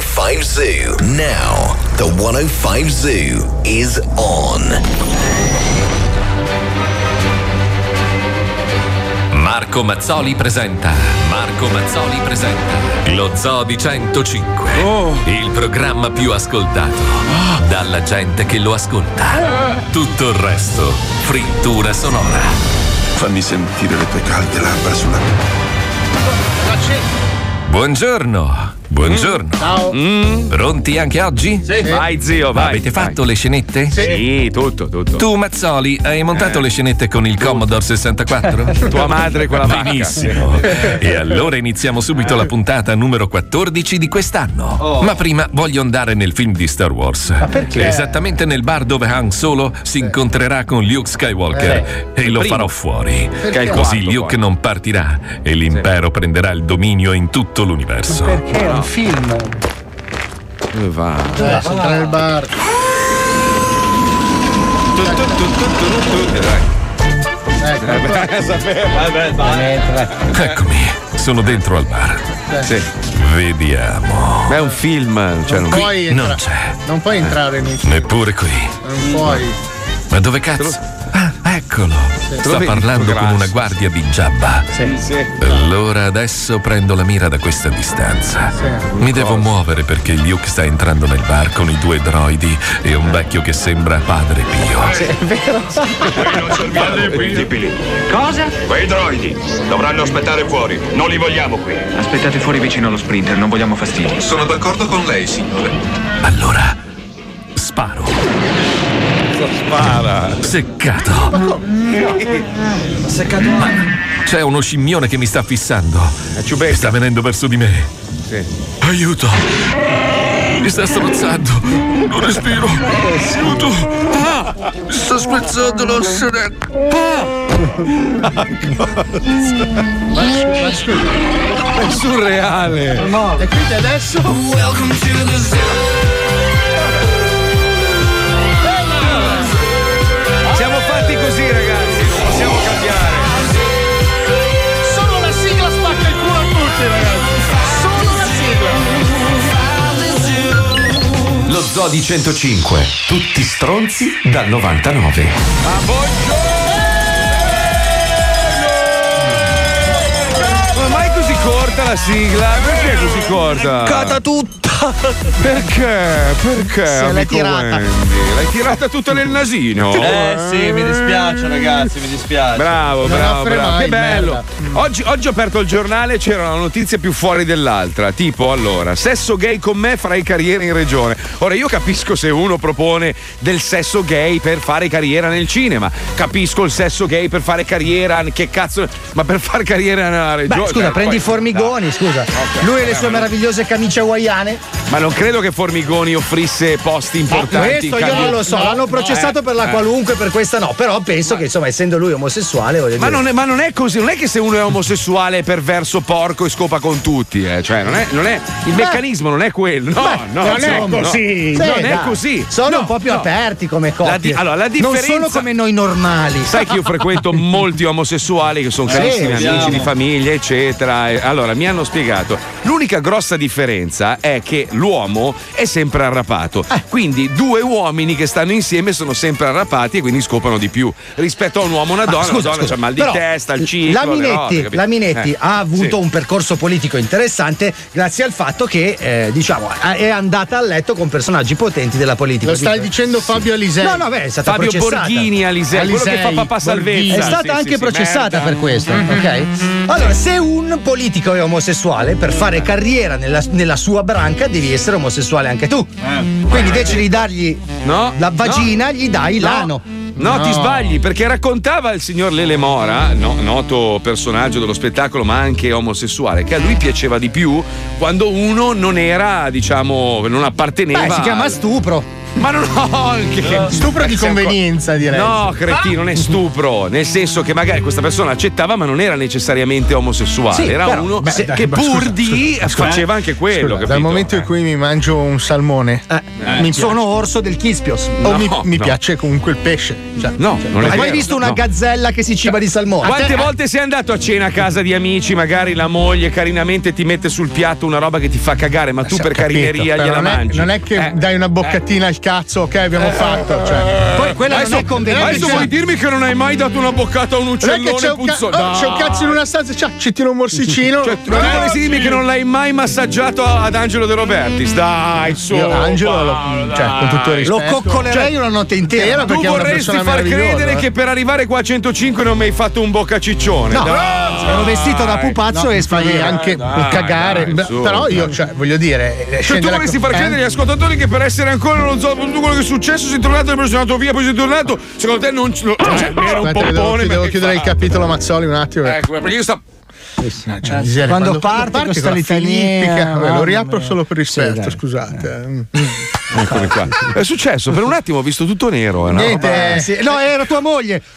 Now, the 105 Zoo. Now, the 105 Zoo is on. Marco Mazzoli presenta. Marco Mazzoli presenta. Lo Zoo di 105. Il programma più ascoltato. Dalla gente che lo ascolta. Tutto il resto, frittura sonora. Fammi sentire le tue calde labbra sulla Buongiorno. Buongiorno. Ciao. Mm, pronti anche oggi? Sì. Vai, zio, Ma vai. avete vai. fatto le scenette? Sì, tutto, tutto. Tu, Mazzoli, hai montato le scenette con il Commodore 64? Tua madre quella vacca. Benissimo. E allora iniziamo subito la puntata numero 14 di quest'anno. Ma prima voglio andare nel film di Star Wars. Ma perché? Esattamente nel bar dove Han Solo si incontrerà con Luke Skywalker e lo farò fuori. Il Così Luke non partirà e l'impero prenderà il dominio in tutto l'universo. Perché è un film? Dove va? Eh, entra nel bar. Ecco. Entra. Eccomi, sono dentro al bar. Sì. Vediamo. Ma è un film. Cioè, Non non... puoi non entrare. c'è. Non puoi entrare in un film. Neppure qui. Non puoi. Ma dove cazzo? Ah, eccolo. lo Sta parlando con una guardia di Jabba. Sì. Sì. Allora adesso prendo la mira da questa distanza. Mi devo muovere perché Luke sta entrando nel bar con i due droidi e un vecchio che sembra padre Pio. Cosa? Quei droidi dovranno aspettare fuori, non li vogliamo qui. Aspettate fuori vicino allo sprinter, non vogliamo fastidi. Sono d'accordo con lei, signore. Allora, sparo. Spara. Seccato. Seccato C'è uno scimmione che mi sta fissando. È. Sta venendo verso di me. Sì. Aiuto! Mi sta strozzando! Non respiro! Aiuto! Ah! Mi sta spezzando l'osso del... Ma scusa. È surreale. E quindi adesso. Siamo sigla. Lo Zoo di 105. Tutti stronzi dal 99. Ma buongiorno! Ma mai così corta la sigla? Perché è così corta? Cata tutta. Perché? Perché? Se l'hai tirata. Wendy? L'hai tirata tutta nel nasino? Eh sì, mi dispiace ragazzi, mi dispiace. Bravo, Non bravo, bravo. mai, Che bello. Oggi, oggi ho aperto il giornale c'era una notizia più fuori dell'altra. Tipo, allora, sesso gay con me farai carriera in regione. Ora, io capisco se uno propone del sesso gay per fare carriera nel cinema. Capisco il sesso gay per fare carriera. Che cazzo. Ma per fare carriera nella regione. Beh, scusa, cioè, prendi i poi- formigoni, scusa. Ok, Lui e le sue meravigliose camicie hawaiane. Ma non credo che Formigoni offrisse posti importanti. Questo in io non lo so, No, l'hanno no, processato eh, per la eh. qualunque, per questa no. Però penso che, insomma, essendo lui omosessuale, voglio Ma dire. non, è, ma non è così, non è che se uno è omosessuale è perverso, porco e scopa con tutti, eh. Cioè, non è, non è- il meccanismo non è quello. No, no, non è insomma, così. no. Sì, non è dai. così. Sono No, un po' più no. aperti come La coppie. di- allora, la Non differenza- sono come noi normali. Sai che io frequento molti omosessuali che sono Sì, carissimi amici di famiglia, eccetera. E allora mi hanno spiegato: l'unica grossa differenza è che l'uomo è sempre arrapato. Eh. Quindi due uomini che stanno insieme sono sempre arrapati e quindi scopano di più rispetto a un uomo e una Ma donna. scusa, una donna scusa, c'ha mal di però testa, il ciclo. La le Minetti, robe, capito? la Minetti Eh, ha avuto sì. un percorso politico interessante grazie al fatto che, eh, diciamo, è andata a letto con personaggi potenti della politica. Lo stai Dico- dicendo Fabio Alisei. No, no, beh, è stata Fabio processata. Borghini Alisei, quello che fa Alisei, papà salvezza. È stata Sì, anche sì, sì, processata merda. per questo, ok? Allora, se un politico è omosessuale, per fare carriera nella, nella sua branca devi essere omosessuale anche tu. Quindi invece di dargli No, la vagina, gli dai No. l'ano. No, ti sbagli perché raccontava il signor Lele Mora, no- noto personaggio dello spettacolo ma anche omosessuale, che a lui piaceva di più quando uno non era, diciamo, non apparteneva. Beh, si chiama al- stupro. Ma non ho anche. Stupro di co- convenienza, direi. No, cretino, non è stupro. Nel senso che magari questa persona accettava, ma non era necessariamente omosessuale. Sì, era però, uno beh, dai, che pur scusa, di scusa, faceva eh. anche quello. Scusa, dal momento in cui mi mangio un salmone, mi piace. Sono orso del Kispios. o mi, No, mi no. piace comunque il pesce. Cioè, No, non è Hai mai vero, visto una no. gazzella che si ciba di salmone? Quante volte sei andato a cena a casa di amici, magari la moglie carinamente ti mette sul piatto una roba che ti fa cagare, ma tu per capito, carineria gliela non è, mangi. non è che Eh. dai una boccatina al cazzo, ok, abbiamo fatto. Cioè. Poi quella adesso, non è conveniente. adesso vuoi dirmi che non hai mai dato una boccata a un Non è che uccellone c'è un, ca- puzzo- oh, c'è un Dai. cazzo in una stanza, cioè, ci tiro un morsicino. Cioè, tu vorresti dirmi che non l'hai mai massaggiato ad Angelo De Robertis? Dai, su. Io, Angelo, lo- cioè, con tutto il rispetto. Lo coccolerei una notte intera. Tu perché è una vorresti persona far credere eh. che per arrivare qua a 105 non mi hai fatto un boccaciccione. No, Dai. ero vestito da pupazzo No, e fai anche dai, cagare. dai, Beh, su, però io, cioè, voglio dire. Cioè, tu vorresti far eh? credere agli ascoltatori che per essere ancora non so tutto quello che è successo, sei tornato e poi sei andato via, poi sei tornato. Secondo te non. Cioè, era un devo, pompone. devo che chiudere il capitolo Mazzoli un attimo. eh. Ecco, perché io sto. Cioè, miseria, quando parte con questa litania, vabbè, lo riapro mia. solo per rispetto, dai. scusate. Mm. Eccomi qua. È successo, per un attimo ho visto tutto nero. eh, no? Niente, Eh, sì. No, era tua moglie.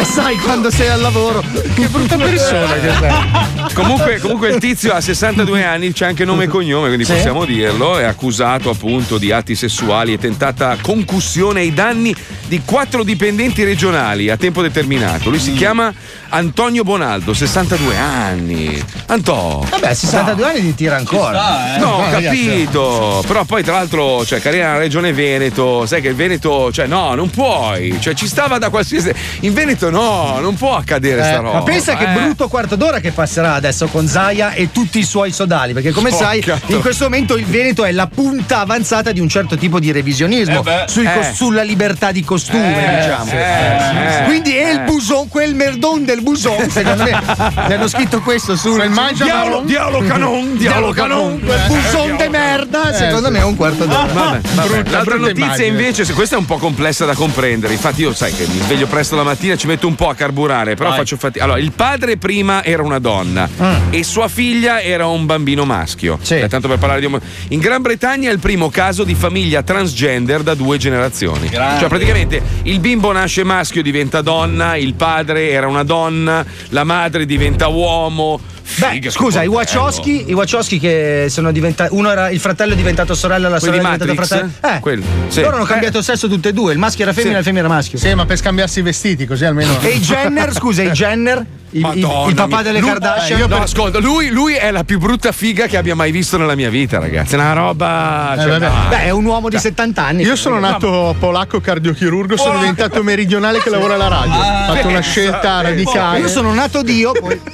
e sai quando sei al lavoro. che brutta persona che sei. Comunque, comunque il tizio ha 62 anni, c'è anche nome e cognome, quindi Sì. possiamo dirlo. È accusato appunto di atti sessuali e tentata concussione ai danni di quattro dipendenti regionali a tempo determinato. Lui si chiama Antonio Bonaldo, 62 anni. Antò. Vabbè, 62 anni ti tira ancora. No, ho No, ragazzi. capito. Però poi, tra l'altro, cioè, carriera nella regione Veneto. Sai che il Veneto, cioè, no, non puoi. Cioè, ci stava da qualsiasi. In Veneto, no, non può accadere sta Eh, roba. ma pensa che eh. brutto quarto d'ora che passerà adesso con Zaia e tutti i suoi sodali, perché come Porca sai in questo momento il Veneto è la punta avanzata di un certo tipo di revisionismo Eh sui Eh. sulla libertà di costume, Eh, diciamo. sì, eh, Quindi è il eh. buson, quel merdon del buson, secondo me. Mi hanno scritto questo su Quel mangia diavolo canon, diavolo canon. quel buson de merda, secondo sì. me è un quarto d'ora. Vabbè, vabbè. L'altra notizia invece, questa è un po' complessa da comprendere, infatti io sai che mi sveglio presto la mattina, ci metto un po' a carburare, però faccio fatica. Allora, il padre prima era una donna e sua figlia era un bambino maschio. Sì. Eh, tanto per parlare di uomo- In Gran Bretagna è il primo caso di famiglia transgender da due generazioni. Grande. Cioè praticamente il bimbo nasce maschio, diventa donna, il padre era una donna, la madre diventa uomo. Beh, Figa, scusa, i. Wachowski, i Wachowski che sono diventati. Uno era il fratello è diventato sorella, la Quelli sorella è di diventata fratello. Eh, Quelli, sì. loro hanno Eh. cambiato sesso tutte e due. Il maschio era femmina, Sì. il femmina era maschio. Sì, ma per scambiarsi i vestiti, così almeno. E i Jenner, scusa, i Jenner, il, Madonna il papà delle Lui- Kardashian. eh, io no, ascolta, lui, lui è la più brutta figa che abbia mai visto nella mia vita, ragazzi. È una roba. Eh, cioè, no. Beh, è un uomo di 70 anni. Io sono nato polacco cardiochirurgo, sono diventato meridionale che lavora alla radio. Ho fatto una scelta radicale. Io sono nato Dio, poi ho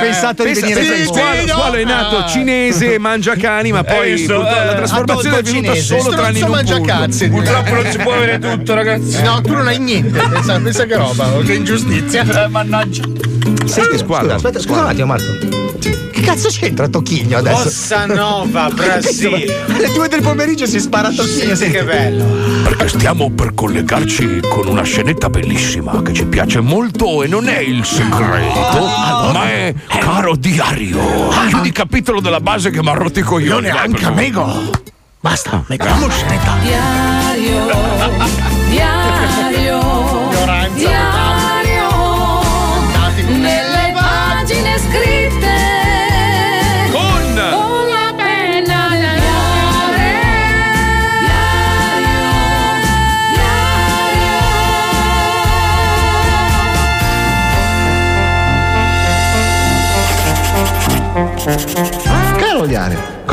pensato di Pensa, venire pensa, per Squalo, è nato Ah. cinese, mangia cani, ma poi visto? Eh, la trasformazione è venuta cinese. solo tranne in un mangia cazzi. Purtroppo non si può avere tutto, ragazzi. No, tu non hai niente. Pensa, pensa che roba, che ingiustizia. Eh, mannaggia. Senti. Scusa, aspetta, scusa un attimo, Marco. Che cazzo c'entra Tocchigno adesso? Bossa Nova, Brasile. Alle due del pomeriggio si spara Tocchigno. Sì, che bello. Perché stiamo per collegarci con una scenetta bellissima che ci piace molto e non è il segreto, ma è caro diario. Chiudi il capitolo della base che mi ha rotto i coglioni. vai, per favore. amico. Basta, mettiamo scenetta. Diario, diario, diario,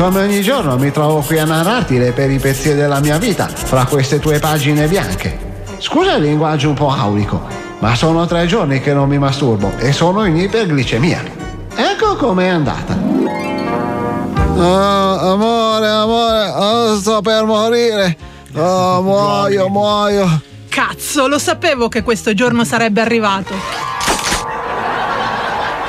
come ogni giorno mi trovo qui a narrarti le peripezie della mia vita fra queste tue pagine bianche. Scusa il linguaggio un po' aulico, ma sono tre giorni che non mi masturbo e sono in iperglicemia. Ecco com'è andata. Oh, amore, amore, oh, sto per morire. Oh, muoio, muoio. Cazzo, lo sapevo che questo giorno sarebbe arrivato.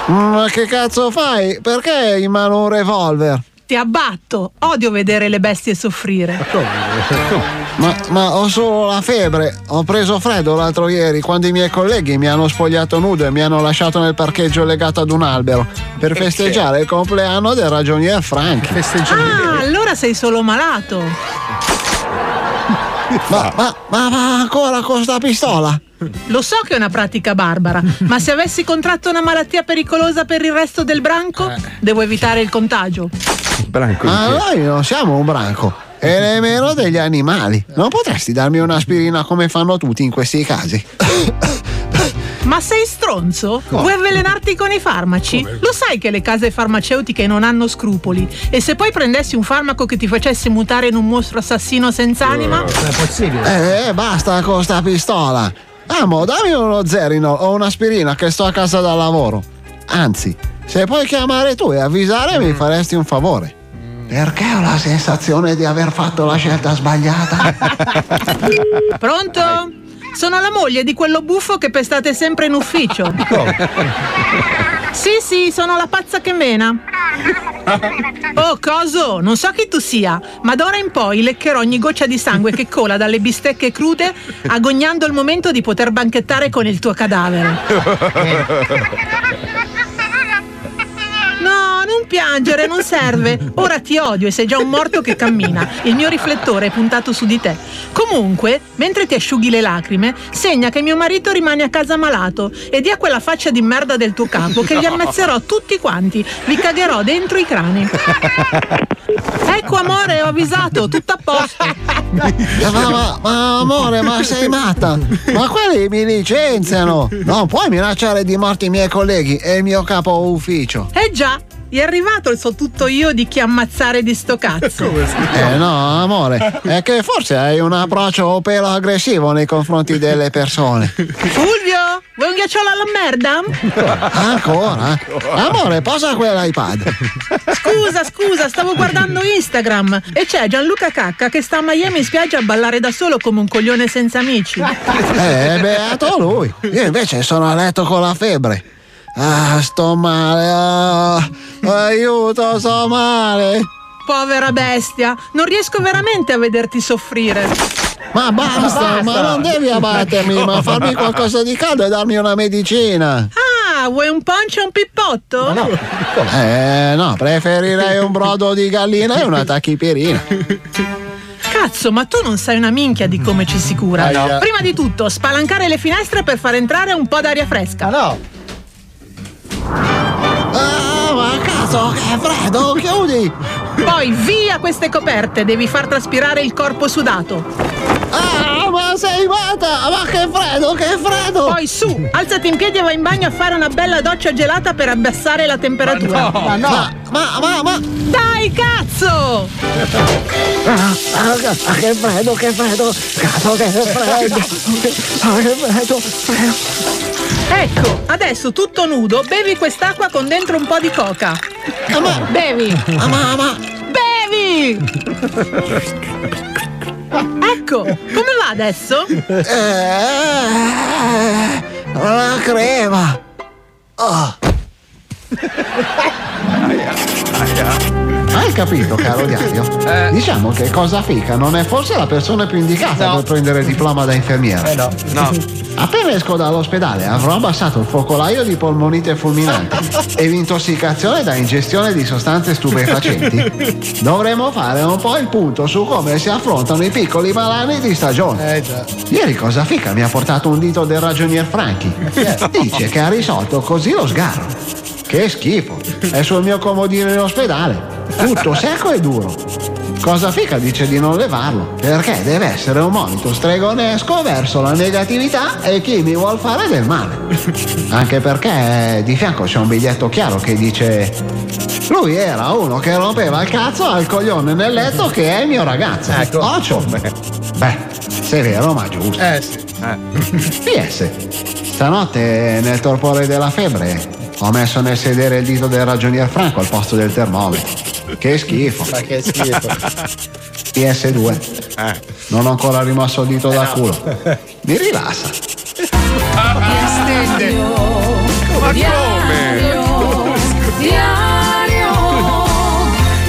Ma che cazzo fai? Perché hai in mano un revolver? Ti abbatto. Odio vedere le bestie soffrire. Ma, ma ho solo la febbre. Ho preso freddo l'altro ieri quando i miei colleghi mi hanno spogliato nudo e mi hanno lasciato nel parcheggio legato ad un albero per festeggiare il compleanno del ragionier Franchi. Ah, allora sei solo malato. Ma, ma, ma, ma ancora con sta pistola? Lo so che è una pratica barbara, ma se avessi contratto una malattia pericolosa per il resto del branco, devo evitare il contagio. Branco. Ma noi non siamo un branco. E nemmeno degli animali. Non potresti darmi un'aspirina come fanno tutti in questi casi? Ma sei stronzo? Vuoi avvelenarti con i farmaci? Lo sai che le case farmaceutiche non hanno scrupoli? E se poi prendessi un farmaco che ti facesse mutare in un mostro assassino senza anima? è possibile. Eh, basta con sta pistola. Amo, dammi uno zerino o un'aspirina che sto a casa da lavoro. Anzi, se puoi chiamare tu e avvisare mi faresti un favore. Perché ho la sensazione di aver fatto la scelta sbagliata? Pronto? Sono la moglie di quello buffo che pestate sempre in ufficio. Sì, sì, sono la pazza che mena. Oh, coso, non so chi tu sia, ma d'ora in poi leccherò ogni goccia di sangue che cola dalle bistecche crude, agognando il momento di poter banchettare con il tuo cadavere. No, non piangere, non serve. Ora ti odio e sei già un morto che cammina. Il mio riflettore è puntato su di te. Comunque, mentre ti asciughi le lacrime, segna che mio marito rimane a casa malato e di a quella faccia di merda del tuo capo che li ammazzerò tutti quanti. Vi cagherò dentro i crani. Ecco amore, ho avvisato, tutto a posto. ma, ma- ma, amore, ma sei matta? Ma quelli mi licenziano. Non puoi minacciare di morte i miei colleghi e il mio capo ufficio. Eh già, è arrivato il so tutto io di chi ammazzare di sto cazzo. Eh no, amore, è che forse hai un approccio pelo aggressivo nei confronti delle persone. Fulvio, vuoi un ghiacciolo alla merda? Ancora? Amore, posa quell'iPad. Scusa, scusa, stavo guardando Instagram e c'è Gianluca Cacca che sta a Miami in spiaggia a ballare da solo come un coglione senza amici. Eh, beato lui. Io invece sono a letto con la febbre. Ah, sto male. ah. aiuto, sto male. Povera bestia, non riesco veramente a vederti soffrire. Ma basta, ma non devi abbattermi, ma farmi qualcosa di caldo e darmi una medicina. Ah, vuoi un punch e un pippotto? No. Eh, no, preferirei un brodo di gallina e una tachipirina. Cazzo, ma tu non sai una minchia di come ci si cura. Aia. Prima di tutto, spalancare le finestre per far entrare un po' d'aria fresca. no. Che freddo, chiudi! Poi via queste coperte, devi far traspirare il corpo sudato. Ah, ma sei matta! Ma che freddo, che freddo! Poi su, alzati in piedi e vai in bagno a fare una bella doccia gelata per abbassare la temperatura. Ma no! Ma, ma, ma, ma... Dai, cazzo! Ah, ah, ah, che freddo, che freddo! Cazzo, che freddo! Ah, che freddo, freddo! Ecco, adesso tutto nudo, bevi quest'acqua con dentro un po' di coca. Bevi! Ma, ma, ma... Bevi! Ecco, come va adesso? Eh, la crema! Oh. Hai capito, caro Diario? Diciamo che cosa fica non è forse la persona più indicata per prendere il diploma da infermiera. Eh no. No. Appena esco dall'ospedale avrò abbassato il focolaio di polmonite fulminante e l'intossicazione da ingestione di sostanze stupefacenti. Dovremmo fare un po' il punto su come si affrontano i piccoli malani di stagione. Eh già. Ieri cosa fica mi ha portato un dito del ragionier Franchi. Dice che ha risolto così lo sgarro. Che schifo! È sul mio comodino in ospedale. Tutto secco e duro. Cosa fica dice di non levarlo? Perché deve essere un monito stregonesco verso la negatività e chi mi vuol fare del male. Anche perché di fianco c'è un biglietto chiaro che dice lui era uno che rompeva il cazzo al coglione nel letto che è il mio ragazzo. Ecco. Ocio. Beh, se è vero, ma giusto. Eh sì. PS, stanotte nel torpore della febbre ho messo nel sedere il dito del ragionier Franco al posto del termometro. Che schifo. Ma che schifo. PS2. Eh. Non ho ancora rimosso il dito eh dal no. culo. Mi rilassa. Ah, mi astende. Ma come? Diario,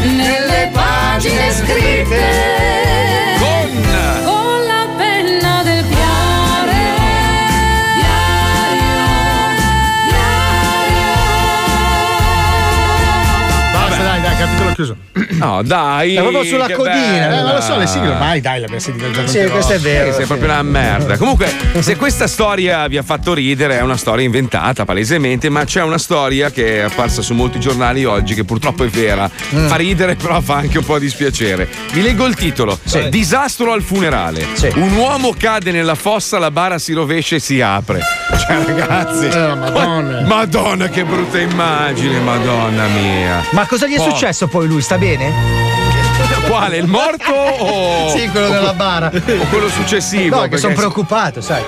nelle pagine scritte chiuso. No, dai. È proprio sulla codina. Eh, ma lo so, le sigle ormai, dai, l'abbiamo sentita già Sì, questo è vero. Sei proprio una merda. Comunque, se questa storia vi ha fatto ridere, è una storia inventata palesemente, ma c'è una storia che è apparsa su molti giornali oggi che purtroppo è vera. Mm. Fa ridere, però fa anche un po' dispiacere. Vi leggo il titolo: Disastro al funerale. Un uomo cade nella fossa, la bara si rovescia e si apre. Cioè, ragazzi. Eh, madonna. Madonna, che brutta immagine, madonna mia. Ma cosa gli è Oh. successo poi lui? Sta bene? Quale? Il morto o. Sì, quello o- della bara. O quello successivo? No, che perché- sono preoccupato, sai.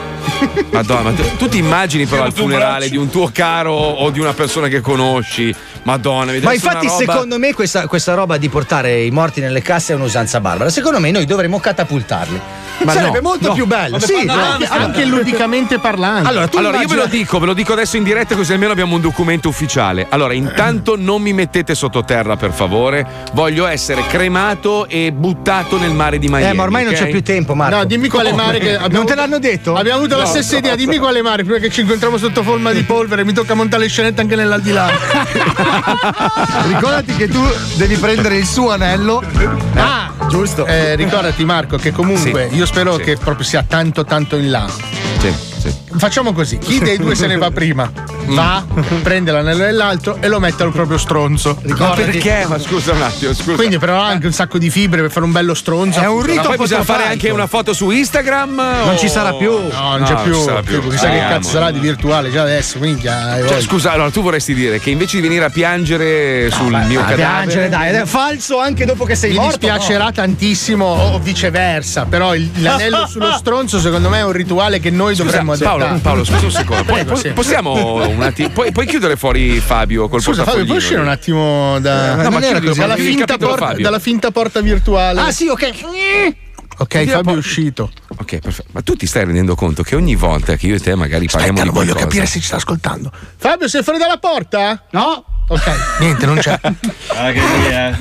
Madonna, ma tu, tu ti immagini però al funerale di un tuo caro o di una persona che conosci? Madonna, mi Ma infatti, roba- secondo me, questa, questa roba di portare i morti nelle casse è un'usanza barbara. Secondo me, noi dovremmo catapultarli. Ma Sarebbe no, molto no. più bello. Sì, no, anche, anche ludicamente parlando. Allora, tu Allora, io ve immagina- lo dico, ve lo dico adesso in diretta così almeno abbiamo un documento ufficiale. Allora, intanto non mi mettete sottoterra, per favore. Voglio essere cremato e buttato nel mare di Miami. Eh, ma ormai non ok? c'è più tempo, Marco. No, dimmi quale mare che abbiamo Non te l'hanno detto? Abbiamo avuto la stessa no, idea, no. dimmi quale mare, prima che ci incontriamo sotto forma di polvere, mi tocca montare le scenette anche nell'aldilà. Ricordati che tu devi prendere il suo anello. Ah, giusto. Eh, ricordati Marco che comunque Sì. io spero Sì. che proprio sia tanto tanto in là. Sì, sì. Facciamo così, chi dei due se ne va prima? Va, prende l'anello dell'altro e lo mette al proprio stronzo. Ma perché? Ma scusa un attimo, scusa. Quindi però ha anche un sacco di fibre per fare un bello stronzo. È un rito Ma poi possiamo fare anche una foto su Instagram? Non o- ci sarà più. No, non c'è più. ci sarà più. Chissà che cazzo sarà di virtuale già adesso, minchia. hai Cioè, scusa, allora tu vorresti dire che invece di venire a piangere sul mio Ah, cadavere. piangere, dai, ed è falso anche dopo che sei Mi morto. dispiacerà tantissimo o viceversa, però il- l'anello sullo stronzo secondo me è un rituale che noi Scusa, dovremmo Paolo, adattare. Paolo, scusa un secondo. Poi- Prego, poi- sì. Possiamo un attimo. Puoi, puoi chiudere fuori Fabio col Scusa Fabio, puoi uscire un attimo da, No, ma non era chiudi, così, dalla, finta porta, dalla finta porta virtuale. Ah, sì, ok. ok, Fabio è uscito. Ok, perfetto. Ma tu ti stai rendendo conto che ogni volta che io e te magari parliamo di voglio qualcosa. capire se ci sta ascoltando. Fabio, sei fuori dalla porta? No. Ok, niente, non c'è. Ah, che eh.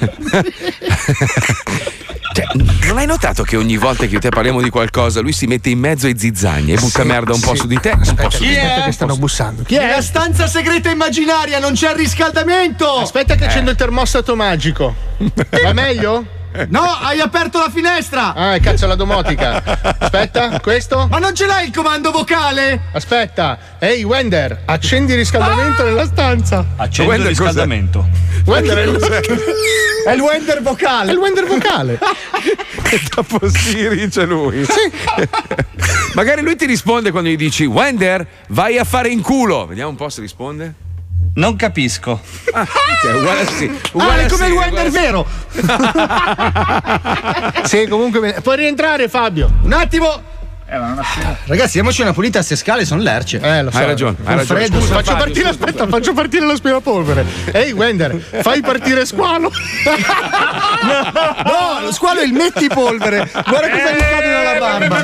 Cioè, non hai notato che ogni volta che io te parliamo di qualcosa, lui si mette in mezzo ai zizzagni e butta Sì, merda un po' sì. su di te, un po' su Chi di te. è? Che stanno bussando. Chi è? Nella stanza segreta immaginaria non c'è il riscaldamento. Aspetta che accendo il termostato magico. Va meglio? No, hai aperto la finestra. Ah, cazzo la domotica. Aspetta, questo? Ma non ce l'hai il comando vocale? Aspetta. Ehi, Wender, accendi il riscaldamento nella stanza. Accendo il riscaldamento. Wender è il, È il Wender vocale. è il Wender vocale. E dopo Siri c'è lui. Magari lui ti risponde quando gli dici Wender, vai a fare in culo. Vediamo un po' se risponde. Non capisco. Ah, ok, uguale sì. Ah, Uguale è a come sì, il Wender vero. Sì, comunque. Puoi rientrare, Fabio. Un attimo. Ragazzi, diamoci una pulita a ste scale, sono lerce. Eh, lo so. Hai ragione, hai Un ragione. freddo, Scusa, Faccio Fabio, partire, scusa. aspetta, faccio partire l'aspirapolvere. Ehi, Wender, fai partire squalo. No, lo squalo è il metti polvere. Guarda cosa gli cade nella barba.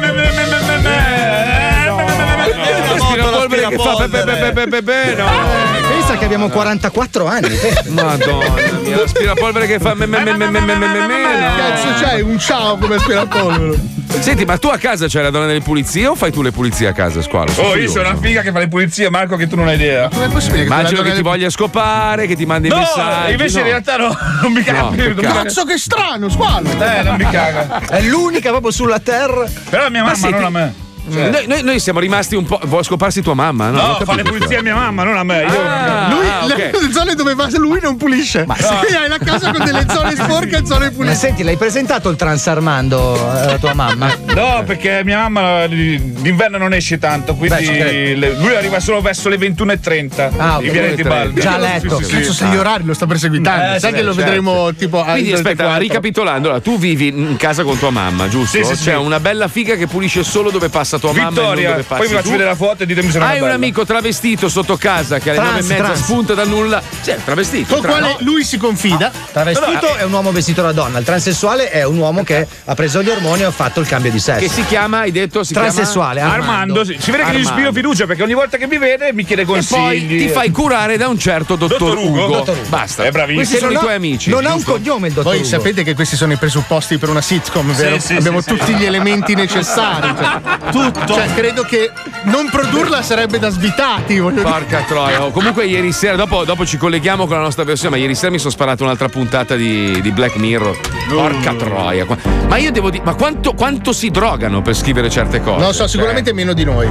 L'aspirapolvere che fa pe pe pe pe pe pe, no. Pensa che abbiamo 44 anni. Madonna mia, l'aspirapolvere che fa me me me me me me me me me, Cazzo, c'hai un ciao come aspirapolvere. Senti, ma tu a casa c'hai la donna delle pulizie o fai tu le pulizie a casa, squalo? Oh, io sono una figa che fa le pulizie, Marco, che tu non hai idea. Com'è possibile che Immagino che ti voglia scopare, che ti mandi No, messaggi. invece no. in realtà no, non mi caga No. Cazzo, che strano, squalo. Eh, non mi caga. È l'unica proprio sulla terra. Però mia mamma, non a me. Cioè, Noi, noi- noi siamo rimasti un po'. Vuoi scoparsi tua mamma? No, no, fa capito le pulizie a mia mamma, non a me. Io Ah, Lui, ah, le, ok. le zone dove va lui non pulisce. Ma Quindi hai la casa con delle zone sporche e zone Ma pulite. senti, l'hai presentato il Trans Armando eh, alla tua mamma? No, perché mia mamma d'inverno non esce tanto, quindi Beh, le- lui arriva solo verso le 21.30 Ah, ok. di Balbi. Già letto. Sì, sì, Cazzo, se gli orari lo sta perseguitando. Eh, Sai sì, che lo certo. vedremo tipo Quindi aspetta, ricapitolando, tu vivi in casa con tua mamma, giusto? Sì, sì, sì. C'è una bella figa che pulisce solo dove passa tua mamma e non Vittoria, dove passi poi vi faccio tu. vedere la foto e ditemi se non è Hai un bella. amico travestito sotto casa che alle Trans, nove e mezza trans. spunta da nulla. Cioè, travestito. Con tra- quale lui si confida. Travestito è un uomo vestito da donna, il transessuale è un uomo che ha preso gli ormoni e ha fatto il cambio di sesso. Che si chiama, hai detto, si Transessuale, chiama Armando. Armando, si vede che gli ispiro fiducia perché ogni volta che mi vede mi chiede E consigli. poi ti fai curare da un certo dottor, Dottor Ugo. Ugo. Dottor Ugo. Basta. È bravissimo. Questi sono i tuoi amici. Non ha un cognome il dottor Voi Ugo. sapete che questi sono i presupposti per una sitcom, vero? sì, Abbiamo tutti gli elementi necessari. Tu tutto. Cioè, credo che non produrla sarebbe da svitati. voglio dire. Porca troia. Oh, Comunque, ieri sera, dopo, dopo ci colleghiamo con la nostra versione, ma ieri sera mi sono sparato un'altra puntata di, di Black Mirror. Porca troia. Qua- Ma io devo dire, ma quanto, quanto si drogano per scrivere certe cose? Non so, Cioè, sicuramente meno di noi.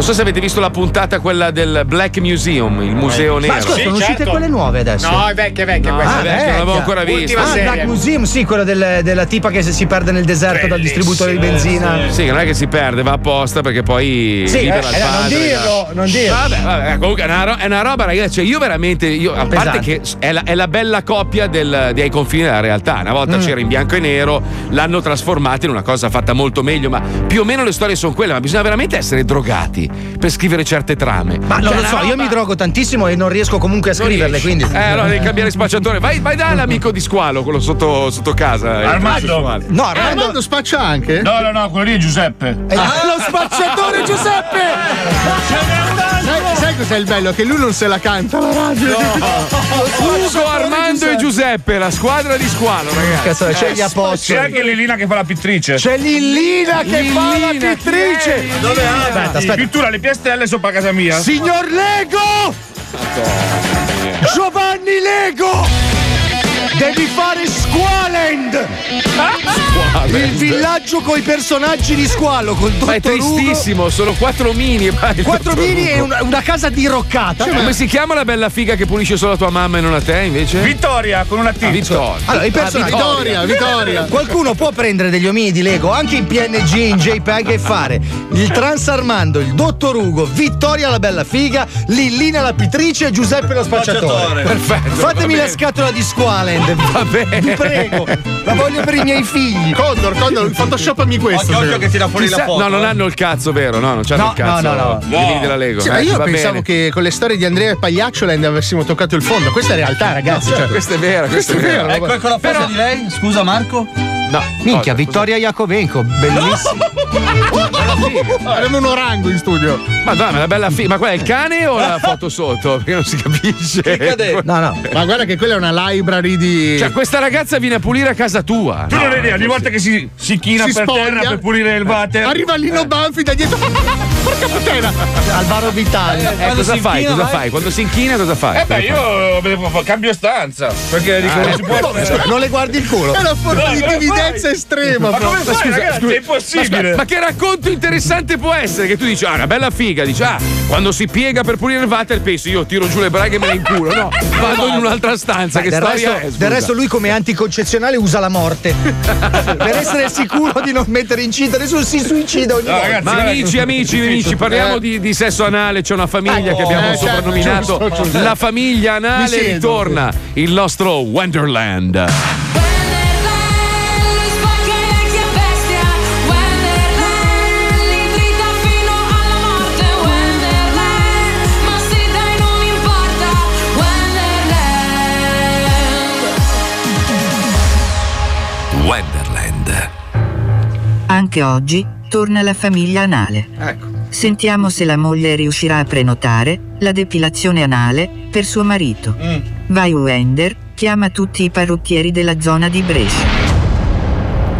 Non so se avete visto la puntata, quella del Black Museum, il museo nero. Ma scusa, sono uscite quelle nuove adesso? No, è vecchia, vecchia No, questa. è vecchia, non l'avevo ancora vista. Ah, il serie. Black Museum, sì, quello del- della tipa che si perde nel deserto dal distributore di benzina. Sì, non è che si perde, va apposta perché poi. Sì, libera eh, il eh, non padre, dirlo, dai. non dirlo. Vabbè, vabbè, comunque è una, ro- è una roba, ragazzi. Cioè, io veramente. Io, a parte che è la, è la bella coppia del- dei confini della realtà. Una volta Mm. c'era in bianco e nero, l'hanno trasformata in una cosa fatta molto meglio. Ma più o meno le storie sono quelle. Ma bisogna veramente essere drogati per scrivere certe trame. Ma non Cioè, lo una so, io roba- mi drogo tantissimo e non riesco comunque a non scriverle, riesci. quindi. Eh, allora devi cambiare spacciatore. Vai, vai dall'amico di squalo, quello sotto, sotto casa. Armando. No, Ah, Armando. Armando spaccia anche? No, no, no, quello lì è Giuseppe. Eh, Lo spacciatore Giuseppe! Sai, sai cos'è il bello? Che lui non se la canta la radio. Ugo, Armando e Giuseppe, la squadra di squalo, ragazzi. Cazzo, c'è gli C'è apostoli. anche Lilina che fa la pittrice. C'è Lillina che fa la Lillina, pittrice! Dove Aspetta, aspetta. Pittura le piastelle sopra casa mia. Signor Lego! Giovanni Lego! Devi fare Squalend! Il villaggio con i personaggi di Squalo, col Ma è dottor Ugo. tristissimo, sono quattro mini. vai, Quattro dottor mini Ugo. e una, una casa diroccata. Come si chiama la bella figa che pulisce solo a tua mamma e non a te invece? Vittoria con una T. Ah, Vittoria. Allora, i personaggi. Vittoria, Vittoria. Qualcuno può prendere degli omini di Lego anche in PNG, in JPEG e fare il Trans Armando, il Dottor Ugo, Vittoria la bella figa, Lillina la pittrice e Giuseppe lo spacciatore. Perfetto. Fatemi la scatola di Squalend. Va bene. Prego. La voglio per i miei figli. Condor, Condor, photoshopami questo. Occhio, occhio che tira fuori Chissà- la foto. no, non hanno il cazzo, vero? No, non c'hanno No, il cazzo. no, no, no. Omini della Lego. Sì, Eh, ma io pensavo bene. che con le storie di Andrea e Pagliaccioland avessimo toccato il fondo. Questa è realtà, ragazzi. Cioè, Questa è vera, questa è vera. Ecco, ecco la foto di lei. Scusa Marco. No, Minchia, cosa, Vittoria Iacovenco, bellissimo. Abbiamo un orango in studio. cosa? Madonna, ma la bella figa. Ma quella è il cane o la foto sotto? Perché non si capisce. No, no. Ma guarda che quella è una library di. Cioè, questa ragazza viene a pulire a casa tua. Tu non hai idea, ogni volta che si, si china Si per spoglia. terra per pulire il water. Arriva Lino Banfi da dietro. Porca puttana! Alvaro Vitale. Eh, cosa fai? Cosa fai? Quando si inchina, cosa fai? Eh beh, io cambio stanza. Perché dico, Ah, non si può. Non le guardi il culo. È una forma No, di fai? estrema. Ma come fai, ragazzi? È Ma, impossibile. scusa, ma che racconto interessante può essere? Che tu dici, ah, una bella figa, dici, ah, quando si piega per pulire il water, pensi, io tiro giù le braghe e me le inculo. No, vado in un'altra stanza. Beh, che del, storia resto, è? scusa? del resto lui come anticoncezionale usa la morte per essere sicuro di non mettere incinta nessuno si suicida ogni No, volta ragazzi, Ma guarda, amici, amici, amici, parliamo Eh. di, di sesso anale. C'è una famiglia Eh, che abbiamo eh, certo, soprannominato giusto, giusto. la famiglia anale. Ritorna il nostro Wonderland. Wonderland. Anche oggi torna la famiglia anale. Ecco. Sentiamo se la moglie riuscirà a prenotare la depilazione anale per suo marito. Vai Wender, chiama tutti i parrucchieri della zona di Brescia.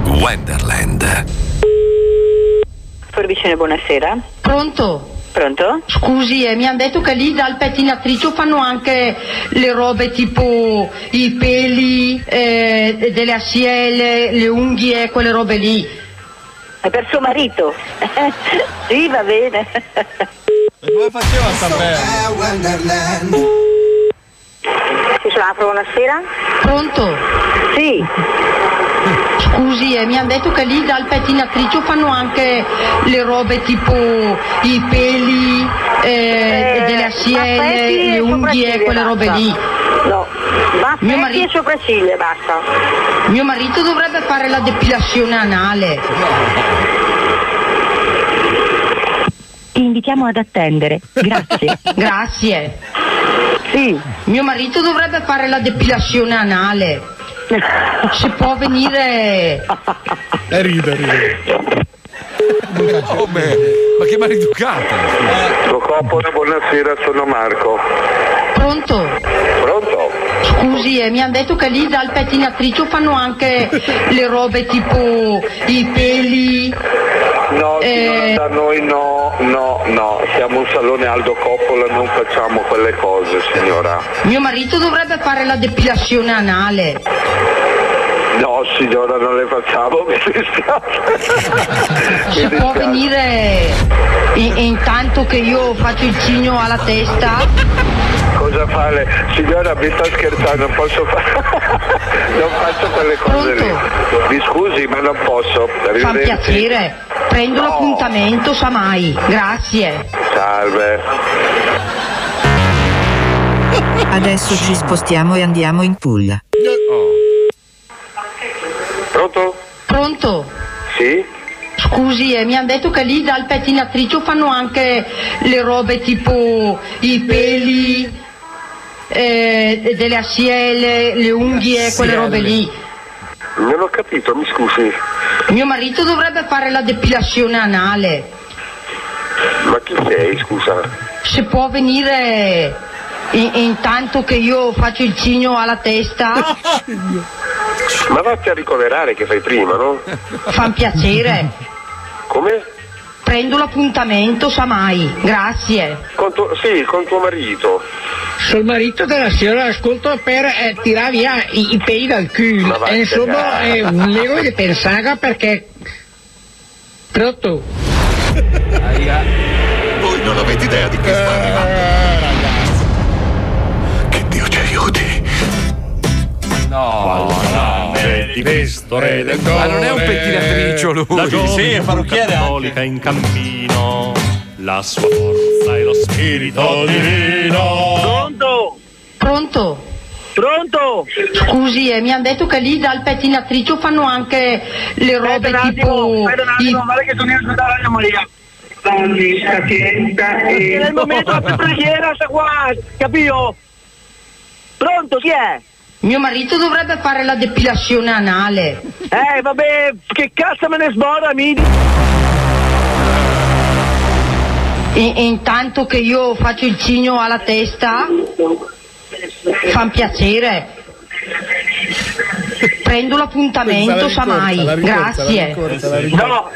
Wonderland. Forvicene, buonasera. Pronto? Pronto? Scusi, eh, mi hanno detto che lì dal pettinatrice fanno anche le robe tipo i peli, eh, delle assiele, le unghie, quelle robe lì. È per suo marito. sì, va bene. Come faceva a sapere? Si apro, buonasera. Pronto? Sì. Scusi, eh, mi hanno detto che lì dal pettinatrice fanno anche le robe tipo i peli, eh, delle assiele, affetti le unghie, quelle robe lì. No. Baffetti Mio marito- e sopracciglia, basta. Mio marito dovrebbe fare la depilazione anale. Ti invitiamo ad attendere. Grazie. Grazie. Sì. Mio marito dovrebbe fare la depilazione anale. Se può venire. Eh, ride, ride. Come? Ma che maleducata! Procopolo, buonasera, sono Marco. Pronto? Pronto? Scusi, eh, mi hanno detto che lì dal pettinatricio fanno anche le robe tipo i peli. No, Eh. signora, da noi no, no, no, siamo un salone Aldo Coppola, non facciamo quelle cose, signora. Mio marito dovrebbe fare la depilazione anale. No, signora, non le facciamo, mi dispiace. Se può venire in- intanto che io faccio il cigno alla testa? Cosa fare? Signora, mi sta scherzando, non posso fare. non faccio quelle cose lì. Mi scusi, ma non posso. Fa piacere. Prendo l'appuntamento, sa mai. Grazie. Salve. Adesso ci spostiamo e andiamo in Puglia. Pronto? Pronto? Sì? Scusi, eh, mi hanno detto che lì dal pettinatricio fanno anche le robe tipo i peli, eh, delle assiele, le unghie, quelle robe lì. Non ho capito, mi scusi. Mio marito dovrebbe fare la depilazione anale. Ma chi sei, scusa? Se può venire in- intanto che io faccio il cigno alla testa? Ma vatti a ricoverare che fai prima, no? Fa piacere. Come? Prendo l'appuntamento, sa mai. Grazie. Con tuo, sì, con tuo marito. Sul marito della signora ascolto per eh, tirare via i, i peli dal culo. E insomma a è un lego di pensaga perché. Pronto? Voi non avete idea di che sta arrivando. Che Dio aiuti. No, no. Di questo re del Ma non è un pettinatricio lui. La Sì, è parrucchiere cattolica in cammino. La sua forza e lo spirito divino. Pronto? Pronto? Pronto? Scusi, eh, mi hanno detto che lì dal pettinatricio fanno anche le robe un attimo, tipo. aspetta un attimo, i- guarda che sono io da Radio Maria. Dammi sapienza e... Nel momento della preghiera sta qua, capito? Pronto, chi è? Mio marito dovrebbe fare la depilazione anale. Eh, vabbè, che cazzo me ne sbora, mi... In- intanto che io faccio il cigno alla testa? Fa piacere. Prendo l'appuntamento, sa mai. Grazie. No,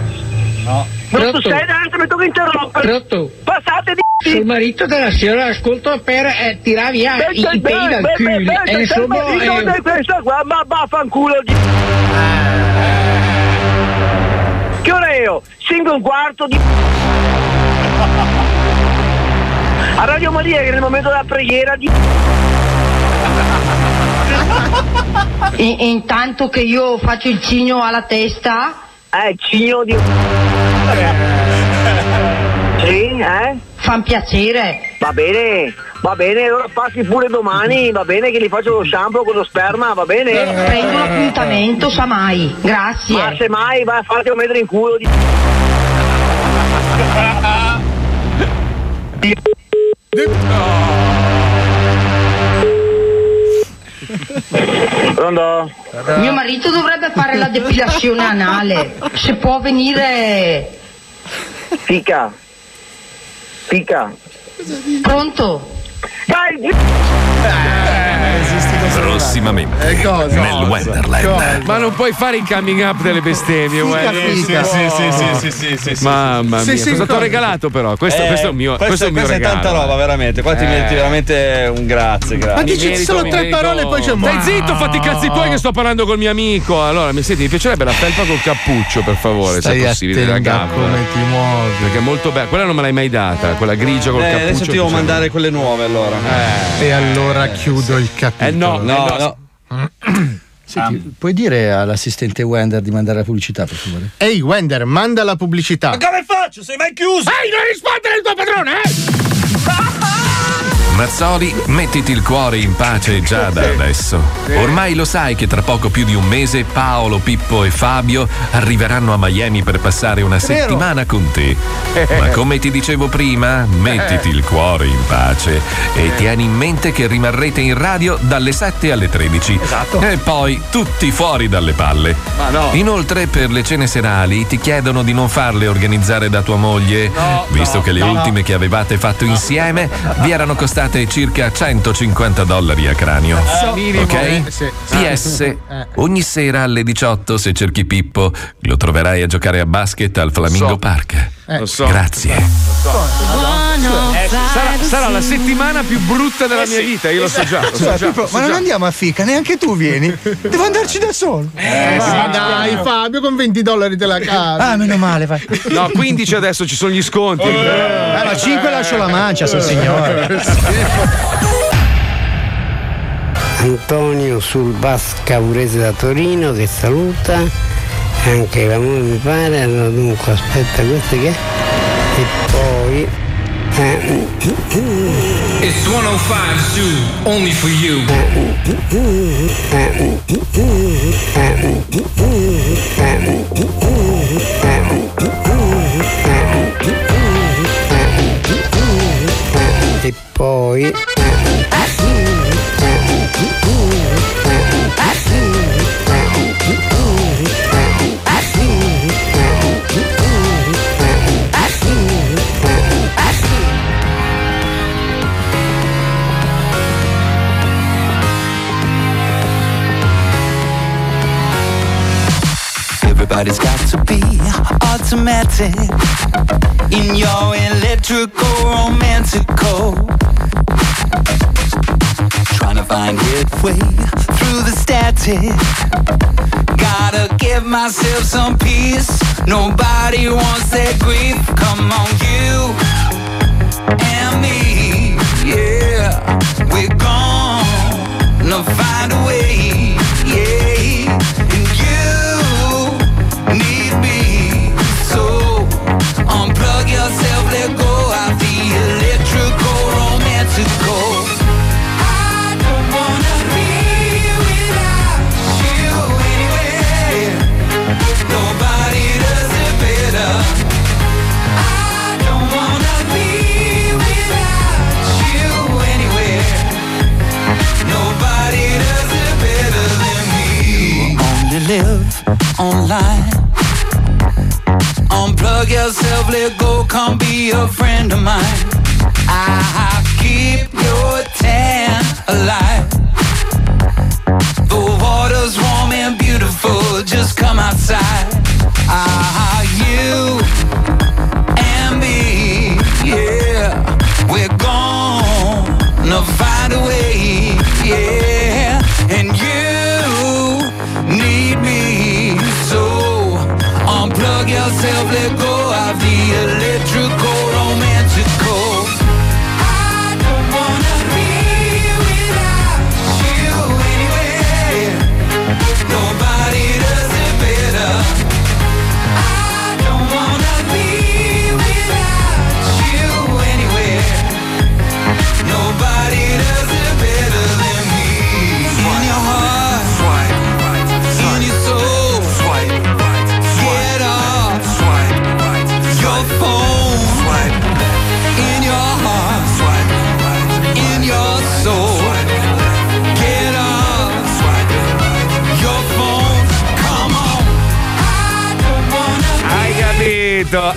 No. non tu sei adesso mi tocca interrompere. Passate di... Sul marito della signora ascolto per eh, tirare via i, i peli dal culo. E insomma il marito è... di questa qua, ma vaffanculo di... Che ora è io? 5 e un quarto di... A Radio Maria che nel momento della preghiera di... In- intanto che io faccio il cigno alla testa? Eh, cigno di... Sì, eh? Fa piacere. Va bene, va bene, allora passi pure domani, va bene che gli faccio lo shampoo con lo sperma, va bene? Prendo l'appuntamento, sa mai. Grazie. Ma se mai vai a farti un metro in culo di... Pronto? Mio marito dovrebbe fare la depilazione anale. Se può venire. Fica. Fica. Pronto? Prossimamente Eh, cosa? nel Wonderland. Ma non puoi fare il coming up delle bestemmie, fica. Sì, sì, sì, sì, sì, sì, sì. Mamma Sì, mia, sì, sono stato cosa? regalato però. Questo, Eh, questo è il mio, questo- questo è il mio questa è regalo. tanta roba, veramente. Qua ti Eh. meriti veramente un grazie, grazie. Mi merito, mi merito- Stai zitto, fatti i cazzi tuoi che sto parlando col mio amico. Allora, mi senti, mi piacerebbe la felpa col cappuccio, per favore, Stai se è possibile, attento a ragazzi. come ti muovi. Perché è molto bella. Quella non me l'hai mai data, quella grigia col Eh, cappuccio. adesso ti devo mandare quelle nuove allora. E allora chiudo il capitolo. Eh no, No, eh no. Senti, puoi dire all'assistente Wender di mandare la pubblicità, per favore? Ehi, Wender, manda la pubblicità. come faccio? Sei mai chiuso? Ehi, non rispondere al tuo padrone, eh! Mazzoli, mettiti il cuore in pace già da adesso. Ormai lo sai che tra poco più di un mese Paolo, Pippo e Fabio arriveranno a Miami per passare una settimana con te. Ma come ti dicevo prima, mettiti il cuore in pace e tieni in mente che rimarrete in radio dalle 7 alle 13. Esatto. E poi tutti fuori dalle palle. Ma no. Inoltre per le cene serali ti chiedono di non farle organizzare da tua moglie, No, visto no, che le ultime che avevate fatto insieme vi erano costate circa 150 dollari a cranio. Eh. Ok? Eh, sì. PS, Eh. ogni sera alle 18 se cerchi Pippo lo troverai a giocare a basket al Flamingo so. Park. Lo so. Grazie. Eh, sarà, sarà la settimana più brutta della mia vita, io lo so già. Lo so Scusa, già, Pippo, lo so ma non andiamo a fica, neanche tu vieni. Devo andarci da solo. Eh, ma dai, Fabio, con 20 dollari te la casa. Ah, meno male, vai. No, 15 adesso ci sono gli sconti. Eh, ma 5 lascio la mancia, sto signore. Antonio sul bus Caurese da Torino che saluta anche la moglie mi pare allora dunque aspetta questo che è e poi eh, It's 105 Zoo, only for you. e poi Everybody's got to be automatic in your electrical romantical. Trying to find your way through the static. Gotta give myself some peace. Nobody wants that grief. Come on, you and me. Yeah, we're gonna find a way. Yeah, online. Unplug yourself, let go, come be a friend of mine.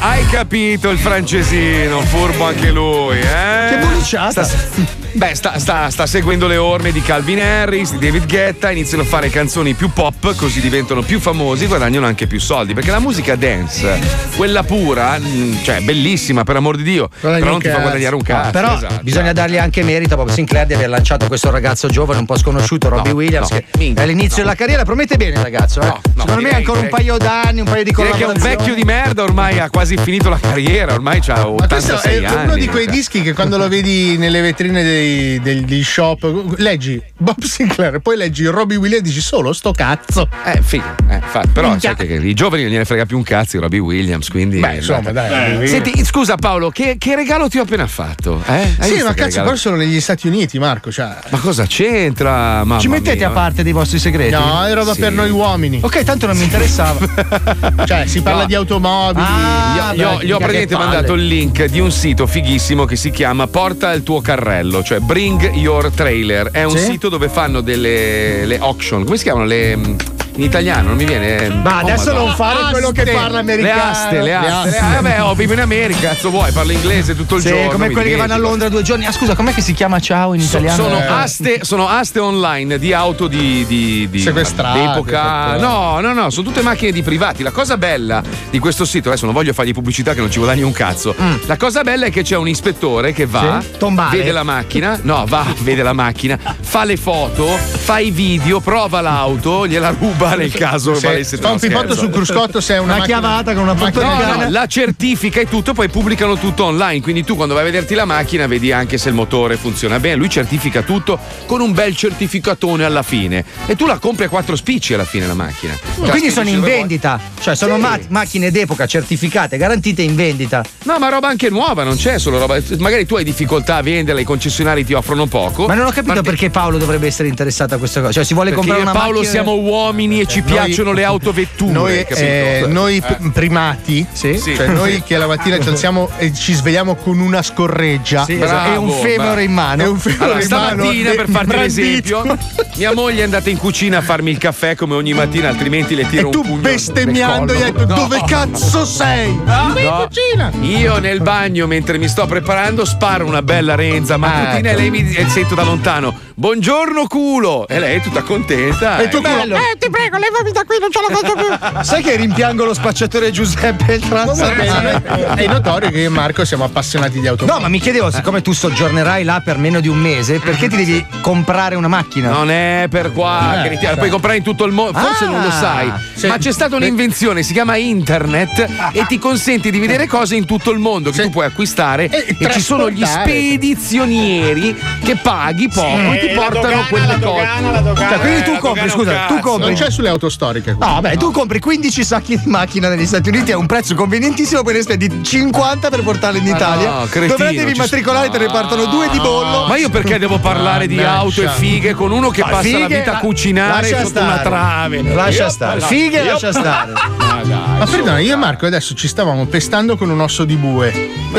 Hai capito il francesino, furbo anche lui, eh? Che bulliciata. Sta- beh, sta, sta- sta seguendo le orme di Calvin Harris, di David Guetta, iniziano a fare canzoni più pop, così diventano più famosi, guadagnano anche più soldi. Perché la musica dance, quella pura, mh, cioè bellissima, per amor di Dio, Guadagni però non ti fa guadagnare un cazzo. Però esatto. bisogna dargli anche merito a Bob Sinclair di aver lanciato questo ragazzo giovane, un po' sconosciuto, Robbie No, Williams, no, che è all'inizio della carriera. Promette bene, ragazzo. eh. Secondo me ancora un paio d'anni, un paio di Direi che è un collaborazioni. vecchio di merda, ormai ha quasi finito la carriera, ormai ha Ma questo 86 è anni. uno di quei dischi che quando lo vedi nelle vetrine dei- degli shop, leggi Bob Sinclair, poi leggi Robbie Williams e dici solo sto cazzo. Eh, figo. Eh, fa- però sai che i giovani non gliene frega più un cazzo di Robbie Williams, quindi. Beh, insomma, dai, Williams. Senti, scusa Paolo, che, che regalo ti ho appena fatto? Eh? Hai Sì, ma cazzo, regalo? poi sono negli Stati Uniti, Marco. Cioè. Ma cosa c'entra? Mamma Ci mettete mia. a parte dei vostri segreti? No, è roba Sì. per noi uomini. Ok, tanto non mi interessava. Cioè, si parla No. di automobili. Ah, Gli ho, beh, gli ho praticamente mandato il link di un sito fighissimo che si chiama Porta il tuo carrello, cioè Bring Your Trailer. È un Sì? sito dove fanno delle le auction. Come si chiamano? Le. Mm, In italiano non mi viene. Ma Oh, adesso Madonna. non fare quello che parla Le americano. aste, le aste. Le- ah, vabbè, oh, vivo in America, cazzo vuoi? Parlo inglese tutto il Sì, giorno. come quelli che vanno a. Londra due giorni. Ah, scusa, com'è che si chiama ciao in So- italiano? sono, Eh. aste, sono aste online di auto di, di, di Sequestrate, d'epoca. No, no, no, sono tutte macchine di privati. La cosa bella di questo sito, adesso non voglio fargli pubblicità che non ci guadagni un cazzo. La cosa bella è che c'è un ispettore che va, Sì? Tombale. vede la macchina, no, va, vede la macchina, fa le foto, fa i video, prova l'auto, gliela ruba nel caso Sì, valesse fa un pippotto sul cruscotto se è una, Una macchina- chiavata con una macchina- No, no, la certifica e tutto, poi pubblicano tutto online. Quindi tu quando vai a vederti la macchina vedi anche se il motore funziona bene. Lui certifica tutto con un bel certificatone alla fine. E tu la compri a quattro spicci alla fine la macchina. La Quindi sono in dove vuoi. vendita, cioè sono Sì. ma- macchine d'epoca certificate, garantite in vendita. No, ma roba anche nuova, non c'è solo roba. Magari tu hai difficoltà a venderla, i concessionari ti offrono poco. Ma non ho capito Parte- perché Paolo dovrebbe essere interessato a questa cosa. Cioè, si vuole Perché comprare una Paolo macchina. siamo uomini e ci Noi- piacciono le autovetture. Noi, eh, noi p- primati, Sì. Sì. cioè noi che la mattina ci alziamo e ci svegliamo con una scorreggia Sì, Bravo, e un femore bravo. in mano. e un femore Allora, in mano stamattina, e- per farti brandito. l'esempio, mia moglie è andata in cucina a farmi il caffè come ogni mattina, altrimenti le tiro E un tu pugno bestemmiando nel gli hai detto No. dove cazzo sei? In No. cucina. Io nel bagno, mentre mi sto preparando, sparo una bella renza mattutina ecco. e lei mi e sento da lontano: Buongiorno culo! E lei è tutta contenta. E tu Eh, bello. Eh, ti prego, levami da qui, non ce la faccio più. Sai che rimpiango lo spacciatore Giuseppe il Transarmano? È notorio che io e Marco siamo appassionati di automobili. No, ma mi chiedevo, siccome tu soggiornerai là per meno di un mese, perché ti devi comprare una macchina? Non è per qua, Eh, la puoi comprare in tutto il mondo, forse Ah, non lo sai, sì. ma c'è stata un'invenzione, si chiama internet e ti consente di vedere cose in tutto il mondo che Sì. tu puoi acquistare E e, ci sono gli spedizionieri che paghi poco e ti Eh, portano dogana, quelle la cose. dogana, la dogana. Cioè, quindi Eh, tu compri, scusa, tu compri. Sulle auto storiche. quello. No, beh, tu compri 15 sacchi di macchina negli Stati Uniti a un prezzo convenientissimo, poi ne spendi 50 per portarli in Italia. no, cretino, Dove devi ci- matricolare, te ne partono due di bollo. Ma io perché devo parlare di auto e fighe con uno che Ma passa la fighe, vita a la- cucinare sotto una stare. trave? Lascia Io- stare. no, Fighe, io- lascia stare. Ma dai, Ma su. perdona, io e Marco adesso ci stavamo pestando con un osso di bue.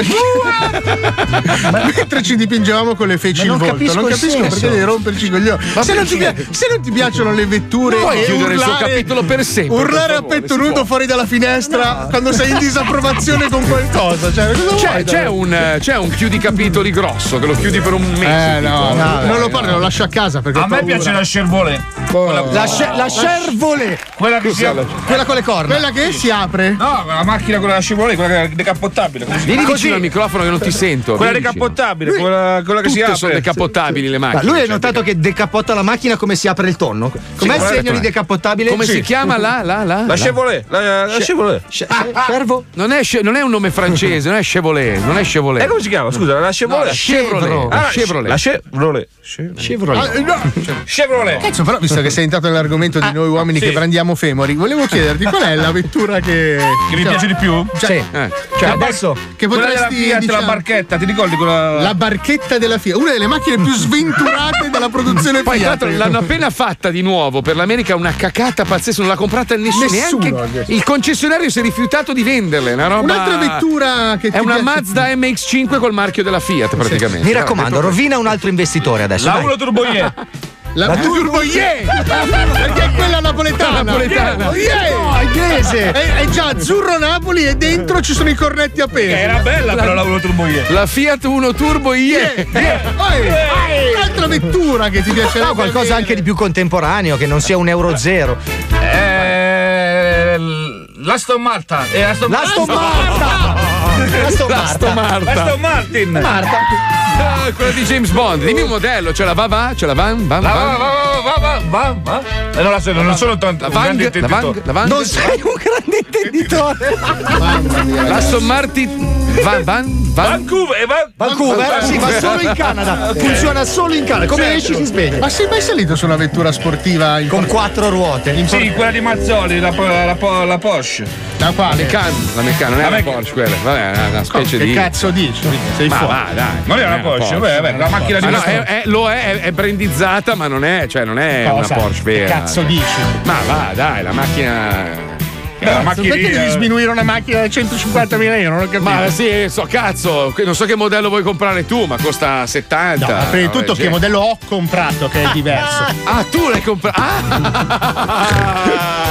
Mentre ci dipingevamo con le feci in non volto. capisco Non capisco perché devi romperci i coglioni. Se non, ti perché? pia- se non ti piacciono le vetture Puoi chiudere il suo urlare, capitolo per sempre, Urlare per a petto nudo fuori dalla finestra quando sei in disapprovazione con qualcosa. Cioè, cosa C'è, c'è un, c'è un chiudi capitoli grosso che lo chiudi per un mese. Eh no, no, non lo parlo, lo lascio a casa perché A me piace la Chevrolet. Quella, La, sce- la Chervolet, quella che si apre. quella con le corna. Quella che si apre. No, la macchina quella Chevrolet, quella che è decappottabile. Vieni vicino al microfono che non ti sento. Quella decappottabile, quella, quella che si Tutte apre. sono decappottabili le macchine. Ma lui hai cioè, notato che decapotta la macchina come si apre il tonno? Com'è il segno di decapottabile? Come Sì. si chiama là, là? La là? Chevrolet, la, la Chevrolet. Cervo? Non è, non è un nome francese, non è Chevrolet. Non è Chevrolet. E come si chiama? Scusa, la No, Chevrolet. la Chevrolet. Ah, la Chevrolet. La Chevrolet. Chevrolet. Ah, no. Chevrolet. Cazzo, però, visto che sei entrato nell'argomento di noi uomini sì. che brandiamo femori, volevo chiederti qual è la vettura che. Che mi piace di più? Cioè, Sì. Eh. Cioè, adesso che Quella della potresti. Fiat, diciamo, la barchetta, ti ricordi quella. la barchetta della Fiat, una delle macchine più sventurate della produzione Poi Fiat. l'altro l'hanno appena fatta di nuovo per l'America una cacata pazzesca, non l'ha comprata nessuno, Nessuno, neanche adesso. il concessionario si è rifiutato di venderle, una roba Un'altra vettura che È una piace- Mazda MX5 col marchio della Fiat praticamente. mi raccomando, rovina un altro investitore adesso. La. 1 Turboier. La, La Turbo Yeah! Perché è quella napoletana. Napoletana. Yeah! No, inglese. È, è già azzurro Napoli e dentro ci sono i cornetti appesi. Era bella però la 1 Turboier. La Fiat 1 Turbo IE. Poi, un'altra vettura che ti piacerebbe No, qualcosa avere. anche di più contemporaneo, che non sia un euro zero. Eh, L'Aston Martin. Eh, Aston L'Aston Martin! L'Aston L'Aston Martin! Marta. Ah, quella di James Bond. Dimmi un modello, ce la va va? Ce la van? Van? Va, va, van? va, va, va, va, va. Eh, non la so, non sono tanto. La un grande Vang? La Vang? intenditore. La? Non sei un grande intenditore. L'Aston Martin Van, van, Vancouver, eh, va- Vancouver, sì, ma solo in Canada. Funziona solo in Canada. Come Certo. esci si sveglia. Ma sei mai salito su un'avventura sportiva in Con quattro ruote. Sì, quella di Mazzoli, la, la, la, la Porsche. Da quale? Meccano, la Meccano, non è La una Porsche quella. Vabbè, è una specie che di. cazzo dici? Sei ma fuori. va, dai. Non è una è Porsche, vabbè, vabbè, la macchina di Ma no, è, è- lo è, è, è brandizzata, ma non è, cioè non è Cosa? una Porsche Che vera. cazzo dici? Ma va, dai, la macchina. Cazzo, macchinina- perché devi sminuire una macchina da 150.000 euro? Non ho capito. Ma sì, so cazzo, non so che modello vuoi comprare tu, ma costa 70. No, ma prima di tutto che modello ho comprato che è diverso. Ah, tu l'hai comprato.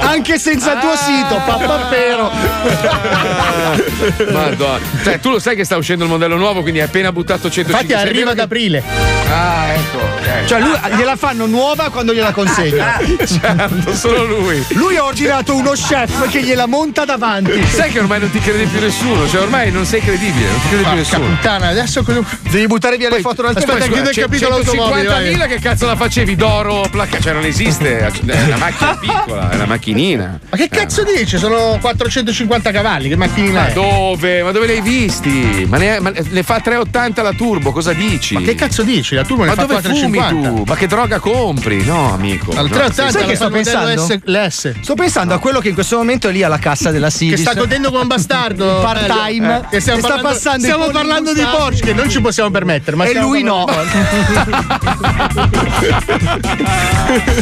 Anche senza il tuo sito, pappapero. Madonna. Cioè, tu lo sai che sta uscendo il modello nuovo, quindi hai appena buttato 150 Infatti arriva ad aprile. Ah, ecco. ok. Cioè, lui gliela fanno nuova quando gliela consegna. certo, solo lui. Lui ha ordinato uno chef che gliela monta davanti. Sai che ormai non ti crede più nessuno, cioè ormai non sei credibile, non ti crede più nessuno. puttana, adesso cosa- Devi buttare via le foto dal Aspetta, telefono. chiudo il Cioè, capitolo automobile. vai. 150.000 che cazzo la facevi d'oro placca? Cioè non esiste, è una macchina piccola, è una macchinina. Ma che cazzo dici? Sono 450 cavalli, che macchinina Ma è? dove? Ma dove li hai visti? Ma ne, ma ne fa 380 la turbo, cosa dici? Ma che cazzo dici? La turbo ne Ma fa dove fumi 450. tu? Ma che droga compri? No, amico. Al no, 380 Sai che sto pensando? L'S. Sto pensando a quello che in questo momento è lì alla cassa della Che Sidis. sta godendo come un bastardo Part time. Eh, che stiamo Che sta parlando, passando i stiamo parlando di. Porsche che non ci possiamo permettere ma E lui no. parlando-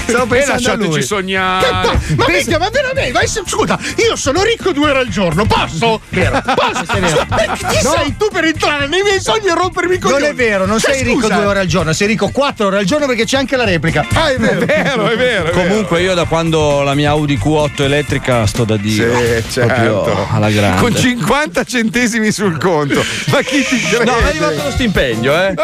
Stavo pensando a. Che sognare. pa- ma minchia, ma veramente? Ma se- scusa, io sono ricco due ore al giorno, posso? Posso? Perché Chi No. sei tu per entrare nei miei sogni e rompermi coglioni? Non è vero, non Cioè, sei ricco scusa. due ore al giorno, sei ricco quattro ore al giorno perché c'è anche la replica. Ah, è vero. È vero, è vero. è vero. Comunque io da quando la mia Audi Q8 elettrica sto da Dio. Sì, Proprio certo. alla grande. Con 50 centesimi sul conto. Ma chi ti crede? No, è arrivato lo stipendio, eh? Lo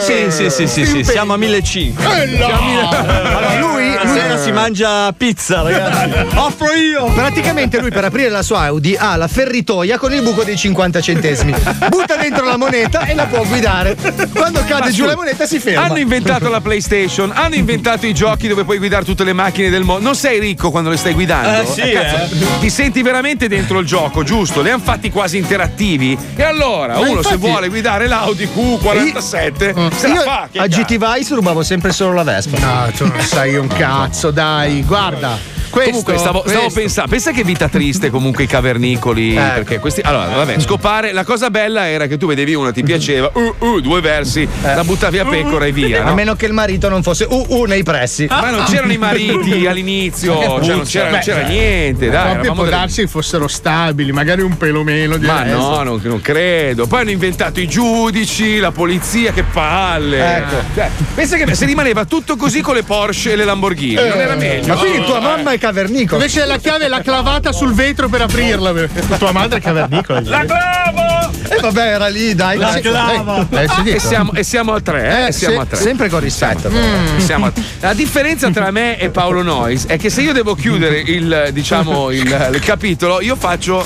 Sì, sì, sì, sì, sì, sì, siamo a 1500. Eh, no. Allora, lui, stasera si mangia pizza, ragazzi. Offro io. Praticamente lui per aprire la sua Audi ha la ferritoia con il buco dei 50 centesimi. Butta dentro la moneta e la può guidare. Quando cade Ma giù la moneta si ferma. Hanno inventato la PlayStation, hanno inventato i giochi dove puoi guidare tutte le macchine del mondo. Non sei ricco quando le stai guidando? Eh, sì, cazzo, Ti senti veramente dentro il gioco, giusto? Li hanno fatti quasi interattivi. E allora, Ma uno se infatti- vuole guidare l'Audi Q47, se la Io fa. A. GT Vice rubavo sempre solo la Vespa. No, tu non sai un cazzo, dai, guarda. Questo, Comunque stavo, stavo pensando, pensa che vita triste comunque i cavernicoli. Perché questi. Allora, vabbè, scopare. La cosa bella era che tu vedevi una, ti piaceva, uh, uh, due versi, la buttavi a pecora e via. A no? meno che il marito non fosse uh uh nei pressi. Ma non c'erano i mariti all'inizio, cioè non c'era, non Beh, c'era cioè, niente, dai. Proprio può delle- darsi che fossero stabili, magari un pelo meno di Ma adesso. no, non, non credo. Poi hanno inventato i giudici, la polizia, che palle. Ecco. Cioè, pensa che se rimaneva tutto così con le Porsche e le Lamborghini, non era meglio. Ma quindi tua Eh. mamma è cavernicolo. Invece la chiave l'ha clavata sul vetro per aprirla. Tua madre è cavernicola. La clavo! E vabbè, era lì, dai. La dai. Eh, si E siamo, e siamo a tre, eh? Eh, siamo se- a tre. sempre con rispetto. Mm. Siamo a- La differenza tra me e Paolo Nois è che se io devo chiudere il, diciamo, il, il capitolo, io faccio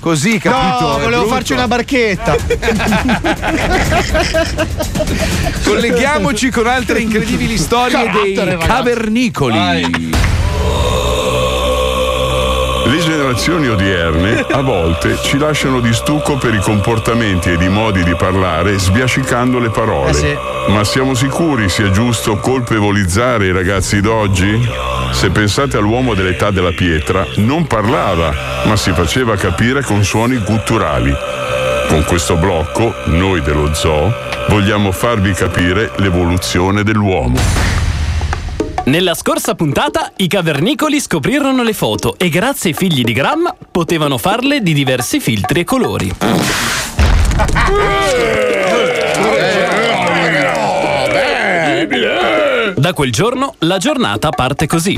così, capito? No, È volevo farci una barchetta. Colleghiamoci con altre incredibili storie dei Carattere, ragazzi. cavernicoli. Le generazioni odierne a volte ci lasciano di stucco per i comportamenti ed i modi di parlare sbiascicando le parole. Eh sì. Ma siamo sicuri sia giusto colpevolizzare i ragazzi d'oggi? Se pensate all'uomo dell'età della pietra, non parlava, ma si faceva capire con suoni gutturali. Con questo blocco, noi dello zoo, vogliamo farvi capire l'evoluzione dell'uomo. Nella scorsa puntata i cavernicoli scoprirono le foto e grazie ai figli di Gram potevano farle di diversi filtri e colori. Da quel giorno la giornata parte così.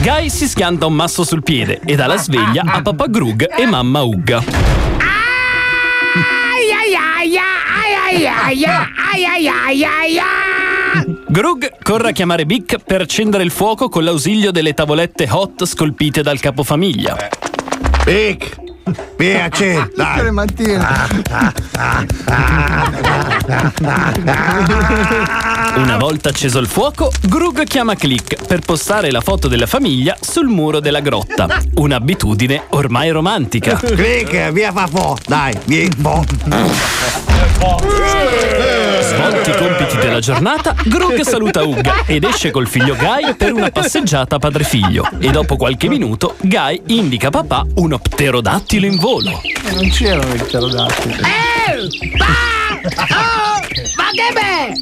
Guy si schianta un masso sul piede e dà la sveglia a papà Grug e mamma Ugga. Grug corre a chiamare Bic per accendere il fuoco con l'ausilio delle tavolette hot scolpite dal capofamiglia. Bic, piace, Tutte le mattine. Una volta acceso il fuoco, Grug chiama Click per postare la foto della famiglia sul muro della grotta. Un'abitudine ormai romantica. Click, via fa fo. Dai, vieni fo. Svolti i compiti della giornata, Grug saluta Ugga ed esce col figlio Guy per una passeggiata padre-figlio. E dopo qualche minuto, Guy indica a papà uno pterodattilo in volo. Non c'erano i pterodattili. Ma che be?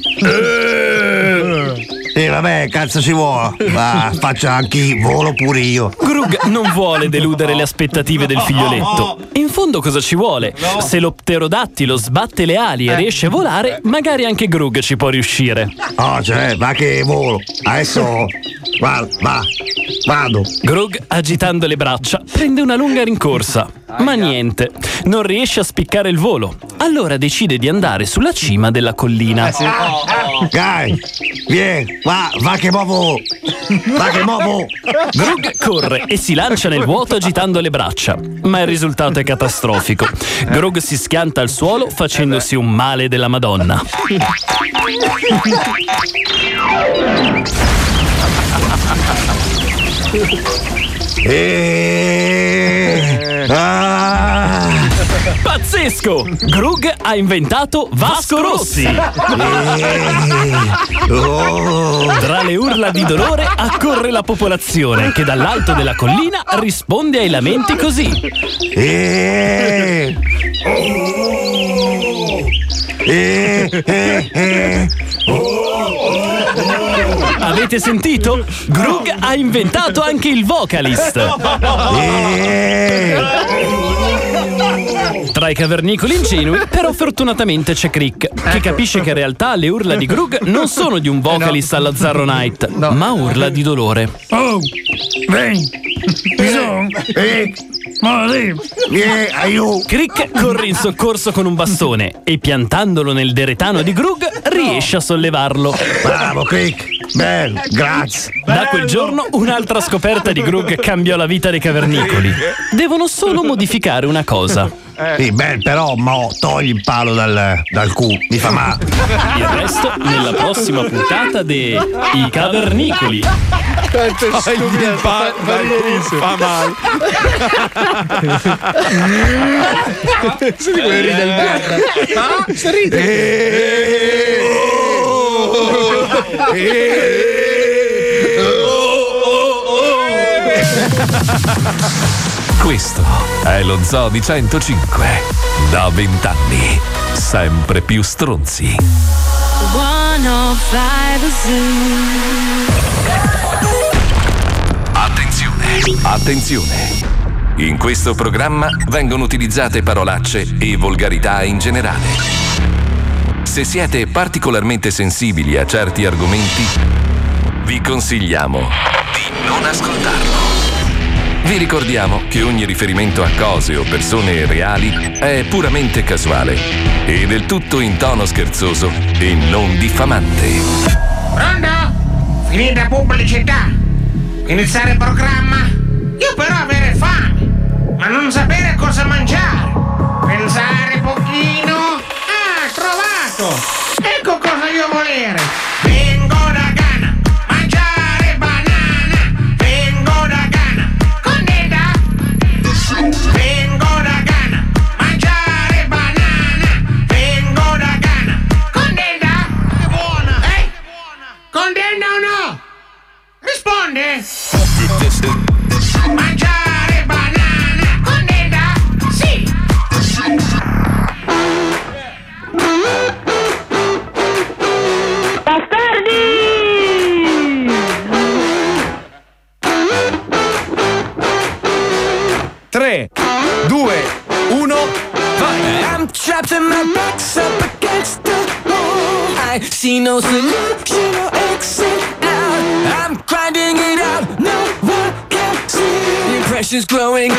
E vabbè, cazzo si vuole. Ma faccio anche io, volo pure io. Grug non vuole deludere le aspettative del figlioletto. In fondo cosa ci vuole? Se lo pterodattilo sbatte le ali e riesce a volare, magari anche Grug ci può riuscire. Oh, cioè, va che volo. Adesso. Va, va. Vado. Grug, agitando le braccia, prende una lunga rincorsa. Ma niente, non riesce a spiccare il volo. Allora decide di andare sulla cima della collina. Dai, vieni, va, va che muovo. Va che muovo. Grug corre e si lancia nel vuoto agitando le braccia, ma il risultato è catastrofico. Grug si schianta al suolo facendosi un male della Madonna. E... Ah. Pazzesco! Grug ha inventato Vasco Rossi. Tra le urla di dolore accorre la popolazione che dall'alto della collina risponde ai lamenti così. Eh. Eh, eh, eh. Avete sentito? Grug ha inventato anche il vocalist. Tra i cavernicoli ingenui, però fortunatamente c'è Crick, che capisce che in realtà le urla di Grug non sono di un vocalist alla Zarro Night, ma urla di dolore. Oh, vieni. Bisogna. Eh. Vieni, aiuto. Crick corre in soccorso con un bastone e piantandolo nel deretano di Grug riesce a sollevarlo. Bravo, Crick. Bello, grazie. Da quel giorno un'altra scoperta di Grug cambiò la vita dei cavernicoli. Devono solo modificare una cosa. Sì, beh, però mo togli il palo dal, dal cu, mi fa male. Il resto nella prossima puntata de I Cavernicoli. Quanto è stupido, fa, fa male. Senti come ride il merda. Ah, si ride. Questo è lo Zoo di 105. Da vent'anni, sempre più stronzi. 105 Attenzione, attenzione. In questo programma vengono utilizzate parolacce e volgarità in generale. Se siete particolarmente sensibili a certi argomenti, vi consigliamo di non ascoltarlo. Vi ricordiamo che ogni riferimento a cose o persone reali è puramente casuale e del tutto in tono scherzoso e non diffamante. Pronto? Finita pubblicità? Iniziare il programma? Io però avere fame, ma non sapere cosa mangiare. Pensare cosa no solution or exit out. I'm grinding it out, no one can see. The impression's growing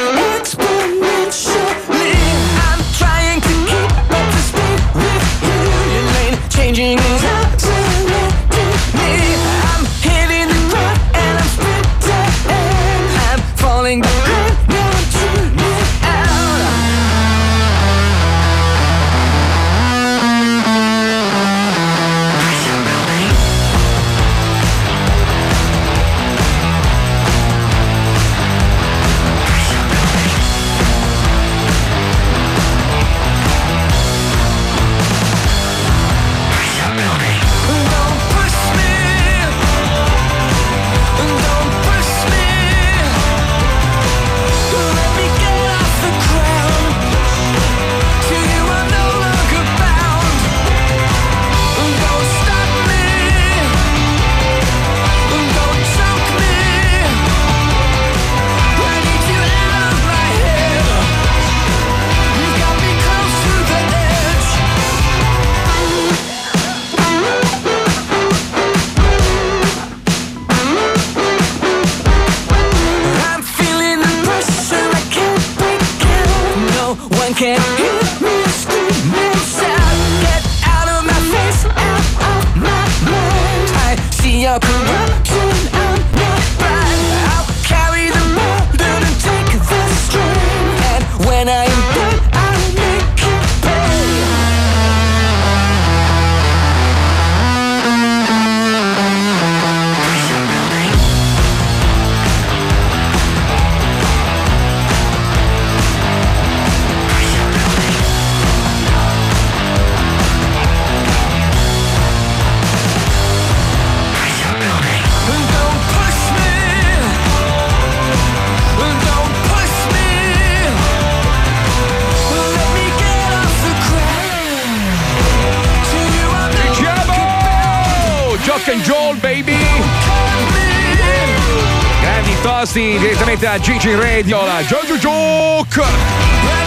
da Gigi Radio, la Jojo Joke!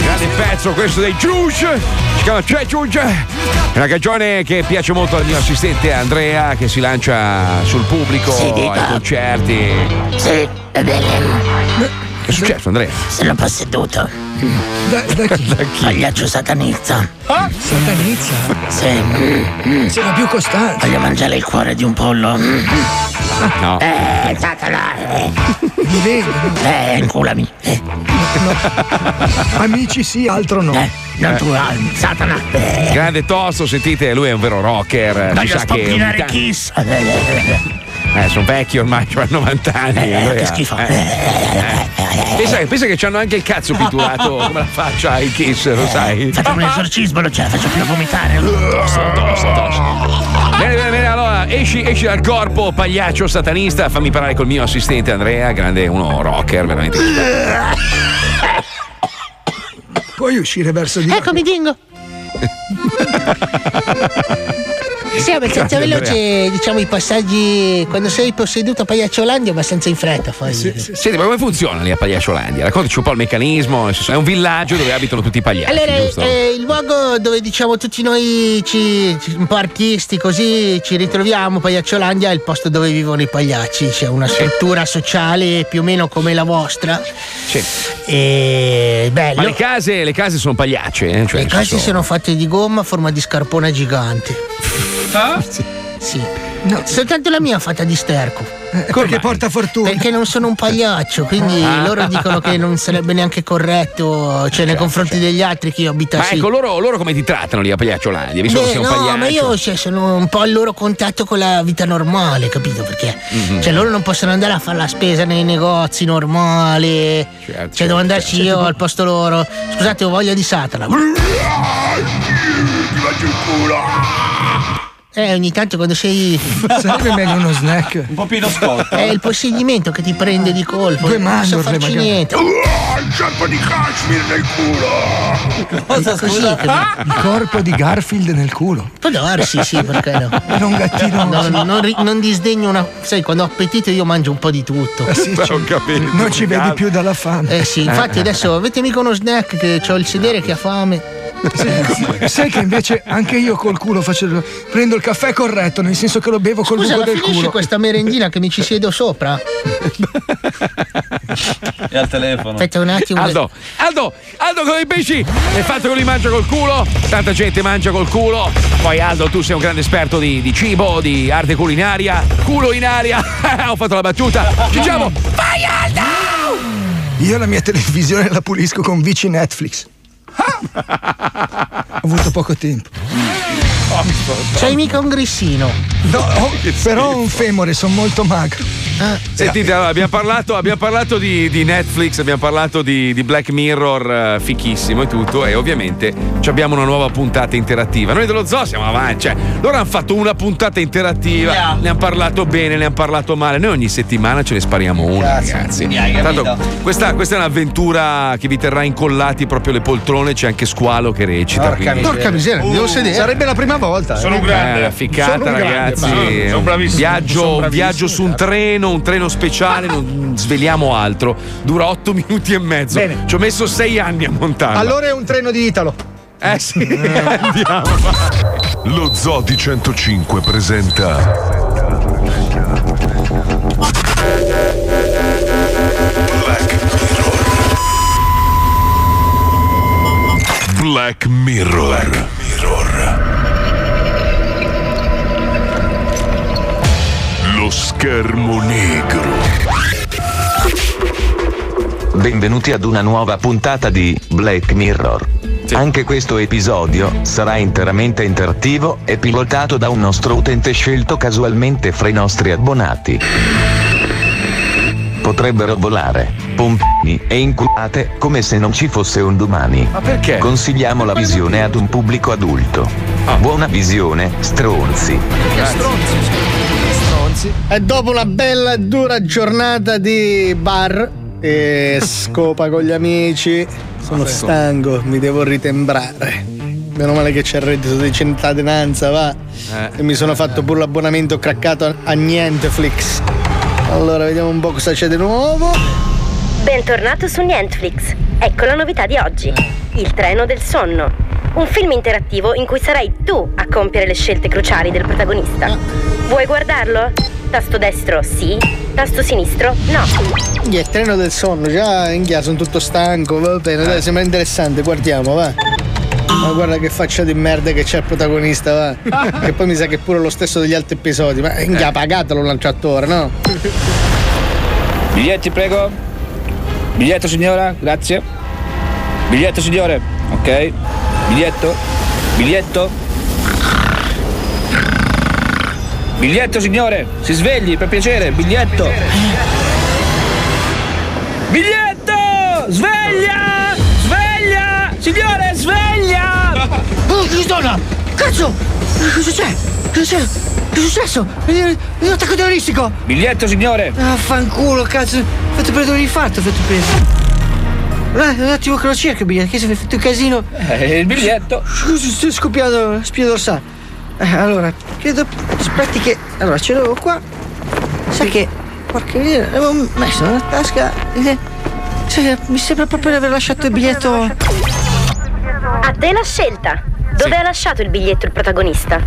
Grande pezzo questo dei Juice! Si chiama C'è Juice! È una canzone che piace molto al mio assistente Andrea che si lancia sul pubblico, Sì, ai concerti. Sì, va bene. Che è successo Andrea? Sono posseduto. Da, da chi? Pagliaccio satanizza. Ah, satanizza. Sì. Sembra più costante. Voglio mangiare il cuore di un pollo. No. Eh, Satana. Eh, Mi vedi? eh inculami. Eh, Amici sì, altro no. non tu, ah, Satana. Eh, Grande tosto, sentite, lui è un vero rocker. voglio sa che tanto- Kiss. Eh, sono vecchi ormai, hanno 90 anni. Eh, Andrea. che schifo. Eh. Pensa, pensa che hanno anche il cazzo pitturato come la faccia ai Kiss, lo sai? Facciamo un esorcismo, non ce la faccio più a vomitare. Bene, bene, bene, allora esci, esci dal corpo, pagliaccio satanista, fammi parlare col mio assistente Andrea, grande uno rocker, veramente. Puoi uscire verso di là. Eccomi, Dingo. Sì, abbastanza veloce, diciamo, i passaggi. Quando sei posseduto a Pagliacciolandia, abbastanza in fretta. Poi. Senti, ma come funziona lì a Pagliacciolandia? Raccontaci un po' il meccanismo, è un villaggio dove abitano tutti i pagliacci, Allora, eh, il luogo dove diciamo tutti noi ci, un po' artisti così ci ritroviamo, Pagliacciolandia è il posto dove vivono i pagliacci, c'è una struttura sociale più o meno come la vostra. Sì. E bello. Ma le case, le case sono pagliacce, eh? Cioè, Le case senso- sono fatte di gomma a forma di scarpone gigante. Sì. Soltanto la mia è fatta di sterco. perché porta fortuna. Perché non sono un pagliaccio, quindi Ah. loro dicono che non sarebbe neanche corretto, cioè nei confronti degli altri che io Ma abitassi. ecco, loro, loro come ti trattano lì a Pagliacciolandia? Visto che Beh, sei un no, pagliaccio. ma io cioè, sono un po' al loro contatto con la vita normale, capito? Perché Mhm. cioè, loro non possono andare a fare la spesa nei negozi normali. Certo, cioè, devo andarci io al posto loro. Scusate, ho voglia di Satana. Eh, ogni tanto quando sei. Sarebbe meglio uno snack. Un po' più scorto. È il possedimento che ti prende di colpo. Due non posso mandorle, farci magari. niente. Il ceppo di Kashmir nel culo! Cosa, scusa? Il corpo di Garfield nel culo. Può darsi, sì, perché no? Era un gattino. No, no, non, ri- non disdegno una. Sai, quando ho appetito io mangio un po' di tutto. Eh sì, ci- non ci vedi più dalla fame. Eh sì, infatti adesso avete mica uno snack che ho il sedere che ha fame. Sai che invece anche io col culo faccio. Prendo il caffè corretto, nel senso che lo bevo col Scusa, buco del finisci culo. questa merendina che mi ci siedo sopra? E al telefono. Aspetta un attimo. Aldo, Aldo, Aldo come i pesci! Il fatto che lui mangia col culo, tanta gente mangia col culo. Poi Aldo, tu sei un grande esperto di, di cibo, di arte culinaria. Culo in aria! Ho fatto la battuta. Ci diciamo, vai Aldo! Io la mia televisione la pulisco con Vici Netflix. Ho avuto poco tempo. C'hai mica un grissino. No, ho- però ho un femore, sono molto magro. Sentite, allora, abbiamo parlato, abbiamo parlato di, di Netflix, abbiamo parlato di, di Black Mirror, eh, fichissimo e tutto, e ovviamente ci abbiamo una nuova puntata interattiva. Noi dello zoo siamo avanti, cioè, loro hanno fatto una puntata interattiva, ne hanno parlato bene, ne hanno parlato male. Noi ogni settimana ce ne spariamo una, ragazzi. hai Tanto, questa, questa è un'avventura che vi terrà incollati proprio le poltrone, c'è anche Squalo che recita. Porca quindi- miseria. Porca miseria, mi devo sedere. Sarebbe la prima volta. Sono eh. grande. Eh, ficcata, Sono un grande, ragazzi. ma- è sono un bravissimo. Viaggio, Sono un bravissimo, viaggio su un treno, un treno speciale, non sveliamo altro. Dura otto minuti e mezzo. Bene. Ci ho messo sei anni a montarlo. Allora è un treno di Italo. Eh sì, andiamo. Lo Zoo di 105 presenta Black Mirror. Lo schermo negro. Benvenuti ad una nuova puntata di Black Mirror. Anche questo episodio sarà interamente interattivo e pilotato da un nostro utente scelto casualmente fra i nostri abbonati. Potrebbero volare, pompini e inculate come se non ci fosse un domani. Ma perché? Consigliamo la visione ad un pubblico adulto. Buona visione, stronzi. Stronzi. E dopo una bella e dura giornata di bar e scopa con gli amici, sono Vabbè. stanco, mi devo ritembrare. Meno male che c'è il reddito di cittadinanza, va. Eh. E mi sono fatto pure l'abbonamento craccato a, a Nienteflix. Allora, vediamo un po' cosa c'è di nuovo. Bentornato su Netflix. Ecco la novità di oggi. Il treno del sonno. Un film interattivo in cui sarai tu a compiere le scelte cruciali del protagonista. Vuoi guardarlo? Tasto destro sì, tasto sinistro no. Minchia, il treno del sonno, già inghia, sono tutto stanco, va bene, dai, sembra interessante, guardiamo, va. Ma guarda che faccia di merda che c'è il protagonista, va. che poi mi sa che è pure lo stesso degli altri episodi, ma inghia, pagatelo un lanciatore, no? Biglietti, prego. Biglietto, signora, grazie. Biglietto, signore. Ok. Biglietto. Biglietto. Biglietto, signore. Si svegli, per piacere. Biglietto. Biglietto! Sveglia! Sveglia! Signore, sveglia! Oh, Cristona! Cazzo! Cosa c'è? Cosa c'è? Che è successo? Un attacco terroristico! Biglietto, signore. Ah, fanculo, cazzo! Fate prendere un infarto, fate preso. Eh, un attimo che lo cerco il biglietto, che si è fatto un casino. Eh, il biglietto. Scusi, sto scoppiando la spina dorsale. Eh, allora, credo. Aspetti che. Allora, ce l'avevo qua. Sai che. Porca miseria, l'avevo messo nella tasca. eh, mi sembra proprio di aver lasciato il biglietto. A te la scelta. Dove ha lasciato il biglietto il protagonista?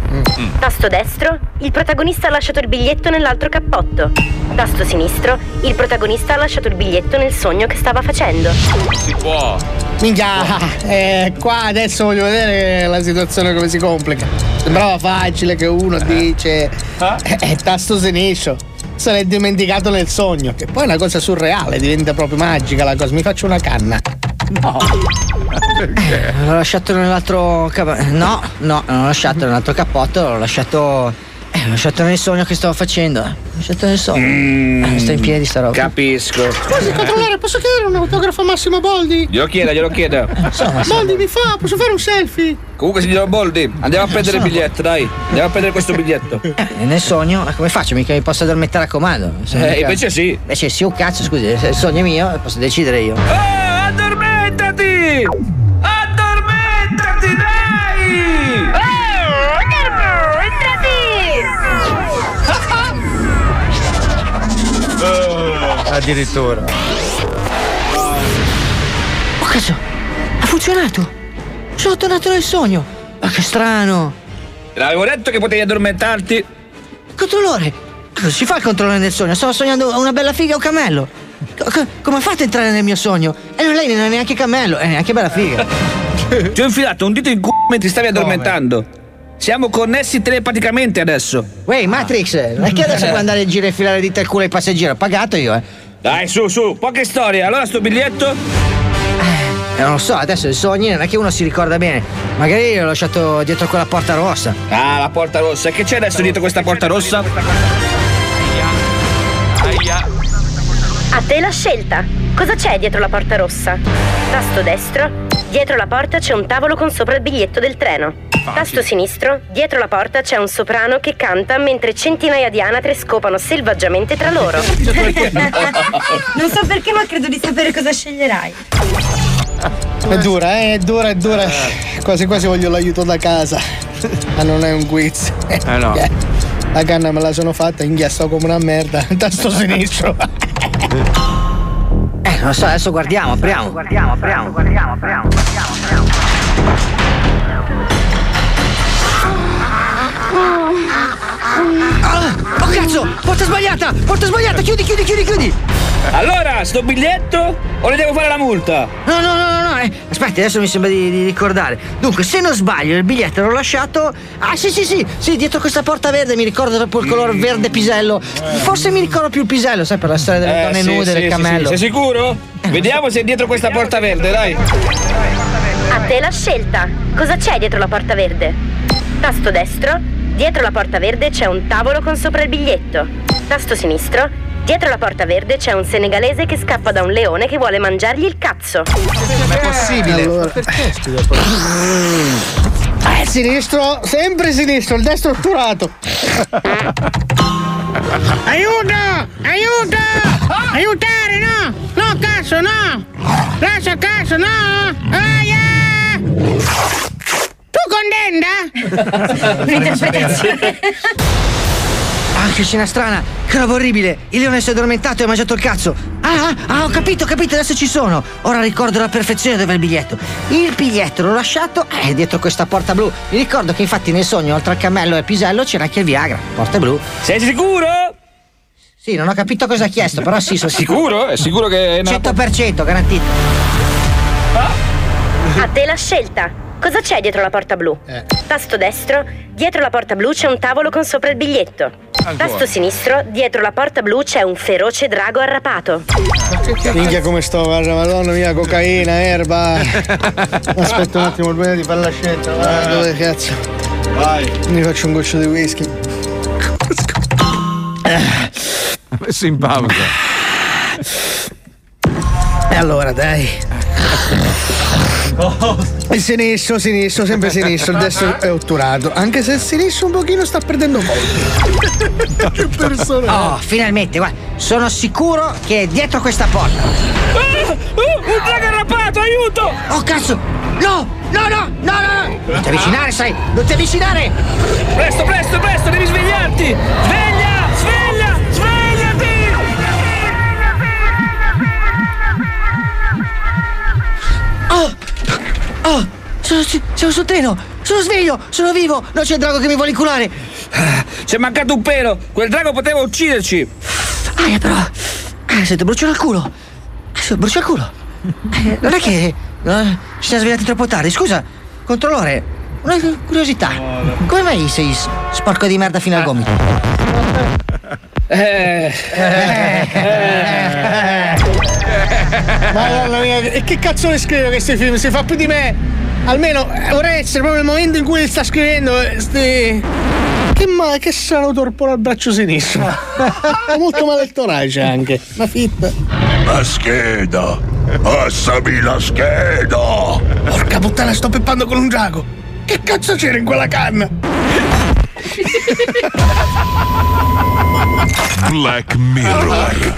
Tasto destro, il protagonista ha lasciato il biglietto nell'altro cappotto. Tasto sinistro, il protagonista ha lasciato il biglietto nel sogno che stava facendo. Si può. Minchia, eh, qua adesso voglio vedere la situazione come si complica. Sembrava facile che uno dice eh, eh, tasto sinistro. Se l'è dimenticato nel sogno, che poi è una cosa surreale, diventa proprio magica la cosa. Mi faccio una canna. No. L'ho lasciato nell'altro cappotto. No, no, non l'ho lasciato nell'altro cappotto, l'ho lasciato. Eh, l'ho lasciato nel sogno che stavo facendo. L'ho lasciato nel sogno. Eh, sta in piedi sta roba. Capisco. Scusi, controllore, posso chiedere un autografo a Massimo Boldi? Glielo chiedo, glielo chiedo. Boldi mi fa, posso fare un selfie? Comunque, signor Boldi, andiamo a prendere il biglietto, dai. Andiamo a prendere questo biglietto. Eh, nel sogno, eh, come faccio? Mica mi posso addormentare a comando. Eh, mica- invece sì. Invece sì, un cazzo, scusi, se il sogno è mio, posso decidere io. Oh, addormentati! Addormentati, dai! Addirittura. Oh cazzo! Ha funzionato! Sono tornato nel sogno! Ma che strano! L'avevo detto che potevi addormentarti. Controllore! Cosa si fa il controllore nel sogno? Stavo sognando una bella figa e un cammello! Co- co- come fate a entrare nel mio sogno? E non lei non è neanche cammello, è neanche bella figa! Ti ho infilato un dito in culo mentre stavi addormentando. Siamo connessi telepaticamente adesso. Wey, Matrix, non è che adesso puoi andare in giro e filare dita al culo ai passeggeri? Ho pagato io, eh! Dai, su, su, poche storie. Allora sto biglietto? Eh, non lo so, adesso i sogni non è che uno si ricorda bene. Magari l'ho lasciato dietro quella porta rossa. Ah, la porta rossa. E che c'è adesso dietro questa porta rossa? A te la scelta. Cosa c'è dietro la porta rossa? Tasto destro. Dietro la porta c'è un tavolo con sopra il biglietto del treno. Tasto sinistro. Dietro la porta c'è un soprano che canta mentre centinaia di anatre scopano selvaggiamente tra loro. Non so perché, ma credo di sapere cosa sceglierai. È dura, eh, è dura, è dura. Quasi quasi voglio l'aiuto da casa. Ma non è un quiz. Eh no. La canna me la sono fatta, inghiasto come una merda. Tasto sinistro. Eh, non so, adesso guardiamo, apriamo. Guardiamo, apriamo, guardiamo, apriamo, Ah, oh cazzo! Porta sbagliata! Porta sbagliata! Chiudi, chiudi, chiudi, chiudi! Allora, sto biglietto o le devo fare la multa? No, no, no, no, no. eh. Aspetti, adesso mi sembra di, di ricordare. Dunque, se non sbaglio, il biglietto l'ho lasciato. Ah, sì, sì, sì, sì, dietro questa porta verde mi ricordo proprio il colore verde pisello. Forse mi ricordo più il pisello, sai, per la storia delle Eh, donne sì, nude, sì, del sì, cammello. sì. Sei sicuro? Vediamo se è dietro questa porta verde, dai. A te la scelta. Cosa c'è dietro la porta verde? Tasto destro. Dietro la porta verde c'è un tavolo con sopra il biglietto. Tasto sinistro. Dietro la porta verde c'è un senegalese che scappa da un leone che vuole mangiargli il cazzo. Ma è possibile? Allora. Perché Eh, sinistro, sempre sinistro, il destro otturato. Aiuto! Aiuto! Aiutare, no! No, cazzo, no! Lascia cazzo, no! Aia! Tu contenta? L'interpretazione. Ah, che scena strana! Che roba orribile! Il leone si è addormentato e ha mangiato il cazzo! Ah, ah, ah, ho capito, ho capito, adesso ci sono! Ora ricordo alla perfezione dove è il biglietto. Il biglietto l'ho lasciato eh, dietro questa porta blu. Mi ricordo che infatti nel sogno, oltre al cammello e al pisello, c'era anche il Viagra. Porta blu. Sei sicuro? Sì, non ho capito cosa ha chiesto, però sì, sono Sicuro? È sicuro che. è nella 100% garantito. A te la scelta. Cosa c'è dietro la porta blu? Tasto destro. Dietro la porta blu c'è un tavolo con sopra il biglietto. Tasto sinistro. Dietro la porta blu c'è un feroce drago arrapato. Minchia come sto, guarda, madonna mia, cocaina, erba. Aspetta un attimo prima di fare la scelta. Vai, dove cazzo? Vai. Mi faccio un goccio di whisky. Messo in pausa. E allora, dai. Il sinistro, sinistro, sempre sinistro, il destro è otturato. Anche se il sinistro un pochino sta perdendo molto. che persona. Oh, finalmente, guarda, sono sicuro che è dietro questa porta. Ah, un drago arrabbiato, aiuto! Oh cazzo! No! No, no, no, no! no. Non ti avvicinare, sai! Non ti avvicinare! Presto, presto, presto, devi svegliarti! Sveglia! Sveglia! Oh! Sono, sono sul treno! Sono sveglio! Sono vivo! Non c'è il drago che mi vuole inculare! C'è mancato un pelo! Quel drago poteva ucciderci! Ah, però! Ah, sento, bruciare il culo! Ah, sì, brucia il culo! Eh, non è che. eh, ci siamo svegliati troppo tardi. Scusa, controllore, una curiosità. Come mai sei sporco di merda fino al gomito? Eh, Madonna mia, e che cazzo ne scrive questi film? Si fa più di me! Almeno eh, vorrei essere proprio il momento in cui sta scrivendo. eh, sti- Che, ma, che strano torpore al braccio sinistro. Ha molto male il torace anche. Una fitta. La scheda! Passami la scheda! Porca puttana, sto peppando con un drago! Che cazzo c'era in quella canna? Black Mirror.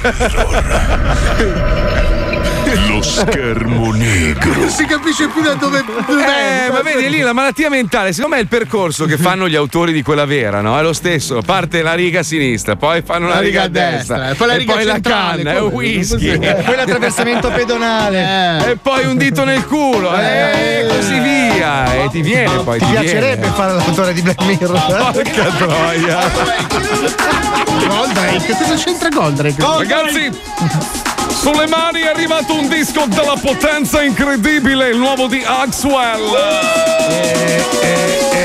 Lo schermo negro. Non si capisce più da dove. Eh, ma vedi lì la malattia mentale, secondo me è il percorso che fanno gli autori di quella vera, no? È lo stesso, parte la riga a sinistra, poi fanno una riga, a destra, e poi la riga poi la centrale, canna, è whisky. Sì. Poi l'attraversamento pedonale. E poi un dito nel culo, eh, e così via. E ti viene poi. Ti Ti, piacerebbe viene. fare l'autore di Black Mirror? Porca troia. Goldrake, cosa c'entra Goldrake? Ragazzi, sulle mani è arrivato un disco della potenza incredibile, il nuovo di Axwell. sono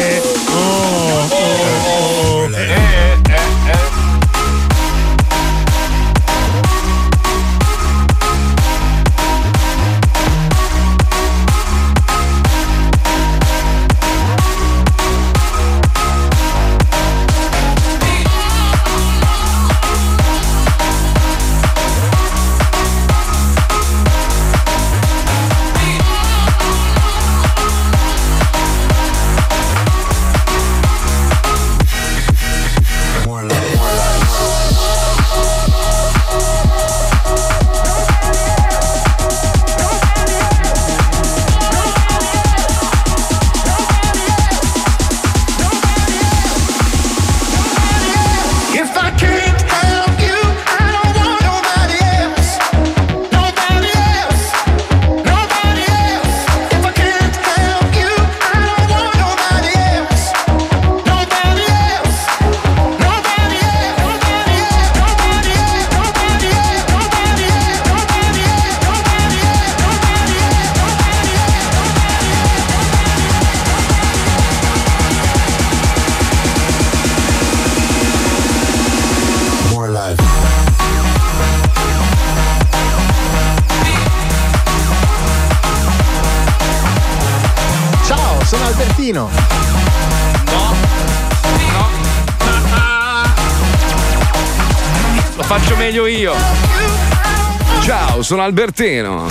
sono Albertino.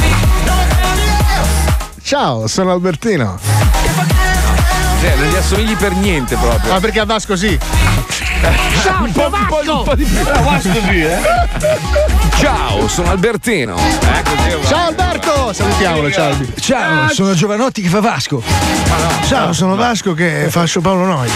Ciao, sono Albertino. Cioè, non gli assomigli per niente proprio. Ma perché a Vasco sì? Ciao, un po', un po', un po' di più. Ciao, sono Albertino. Eh, Ciao Alberto! Salutiamolo, ciao Albi. Ciao, sono Giovanotti che fa Vasco. Ciao, sono Vasco che fa Paolo Nois.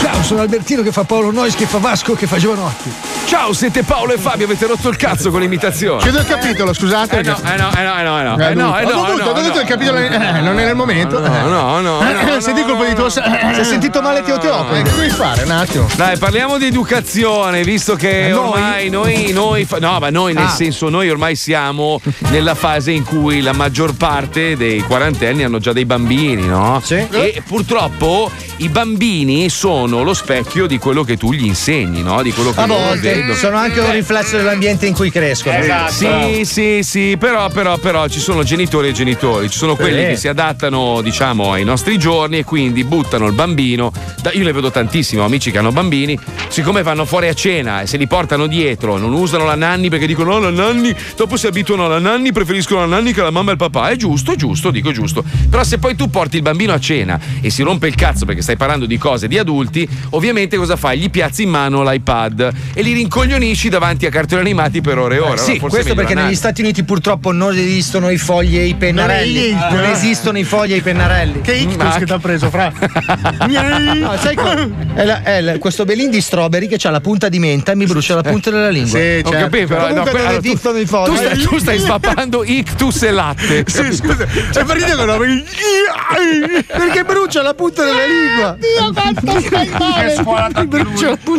Ciao, sono Albertino che fa Paolo Nois che fa Vasco che fa Giovanotti. Ciao, siete Paolo e Fabio, avete rotto il cazzo con l'imitazione. Chiudo il capitolo, scusate. Eh no, eh no, eh no, eh no, eh no. Eh, Eh no, eh ho no, dovuto, eh no, ho dovuto no. il capitolo. eh, non era il momento. No, no, no, Eh, no, Senti colpo di tuo. Si è sentito male Teo Teo. Eh, Che devi fare? Un attimo. Dai, parliamo di educazione, visto che noi? ormai noi, noi no, ma noi nel Ah. senso, noi ormai siamo nella fase in cui la maggior parte dei quarantenni hanno già dei bambini, no? Sì. E purtroppo i bambini sono lo specchio di quello che tu gli insegni, no? Di quello che A volte sono anche un riflesso dell'ambiente in cui crescono. Sì, sì, sì, però, però, però ci sono genitori e genitori, ci sono quelli che si adattano, diciamo, ai nostri giorni e quindi buttano il bambino. Io ne vedo tantissimo, amici che hanno bambini, siccome vanno fuori a cena e se li portano dietro, non usano la nanni perché dicono no, la nanni, dopo si abituano alla nanni, preferiscono la nanni che la mamma e il papà. È giusto, è giusto, dico giusto. Però se poi tu porti il bambino a cena e si rompe il cazzo perché stai parlando di cose di adulti, ovviamente cosa fai? Gli piazzi in mano l'iPad e li rincoglionisci davanti a cartoni animati per ore e ore. Eh, Allora, sì, forse è questo perché negli. Stati Uniti purtroppo non esistono i fogli e i pennarelli. Non Non, esistono. i fogli e i pennarelli. Che ictus Ma- che ti ha preso, fra? No, sai cosa? È, la- è la- questo belin di strawberry che ha la punta di menta e mi brucia la punta della lingua. Sì, Ho certo. capito, però no, que- non allora, tu, esistono i fogli. tu stai, tu stai svappando ictus e latte. Sì, scusa. Cioè, una. Perché brucia la punta della lingua. Dio, quanto stai male! Ti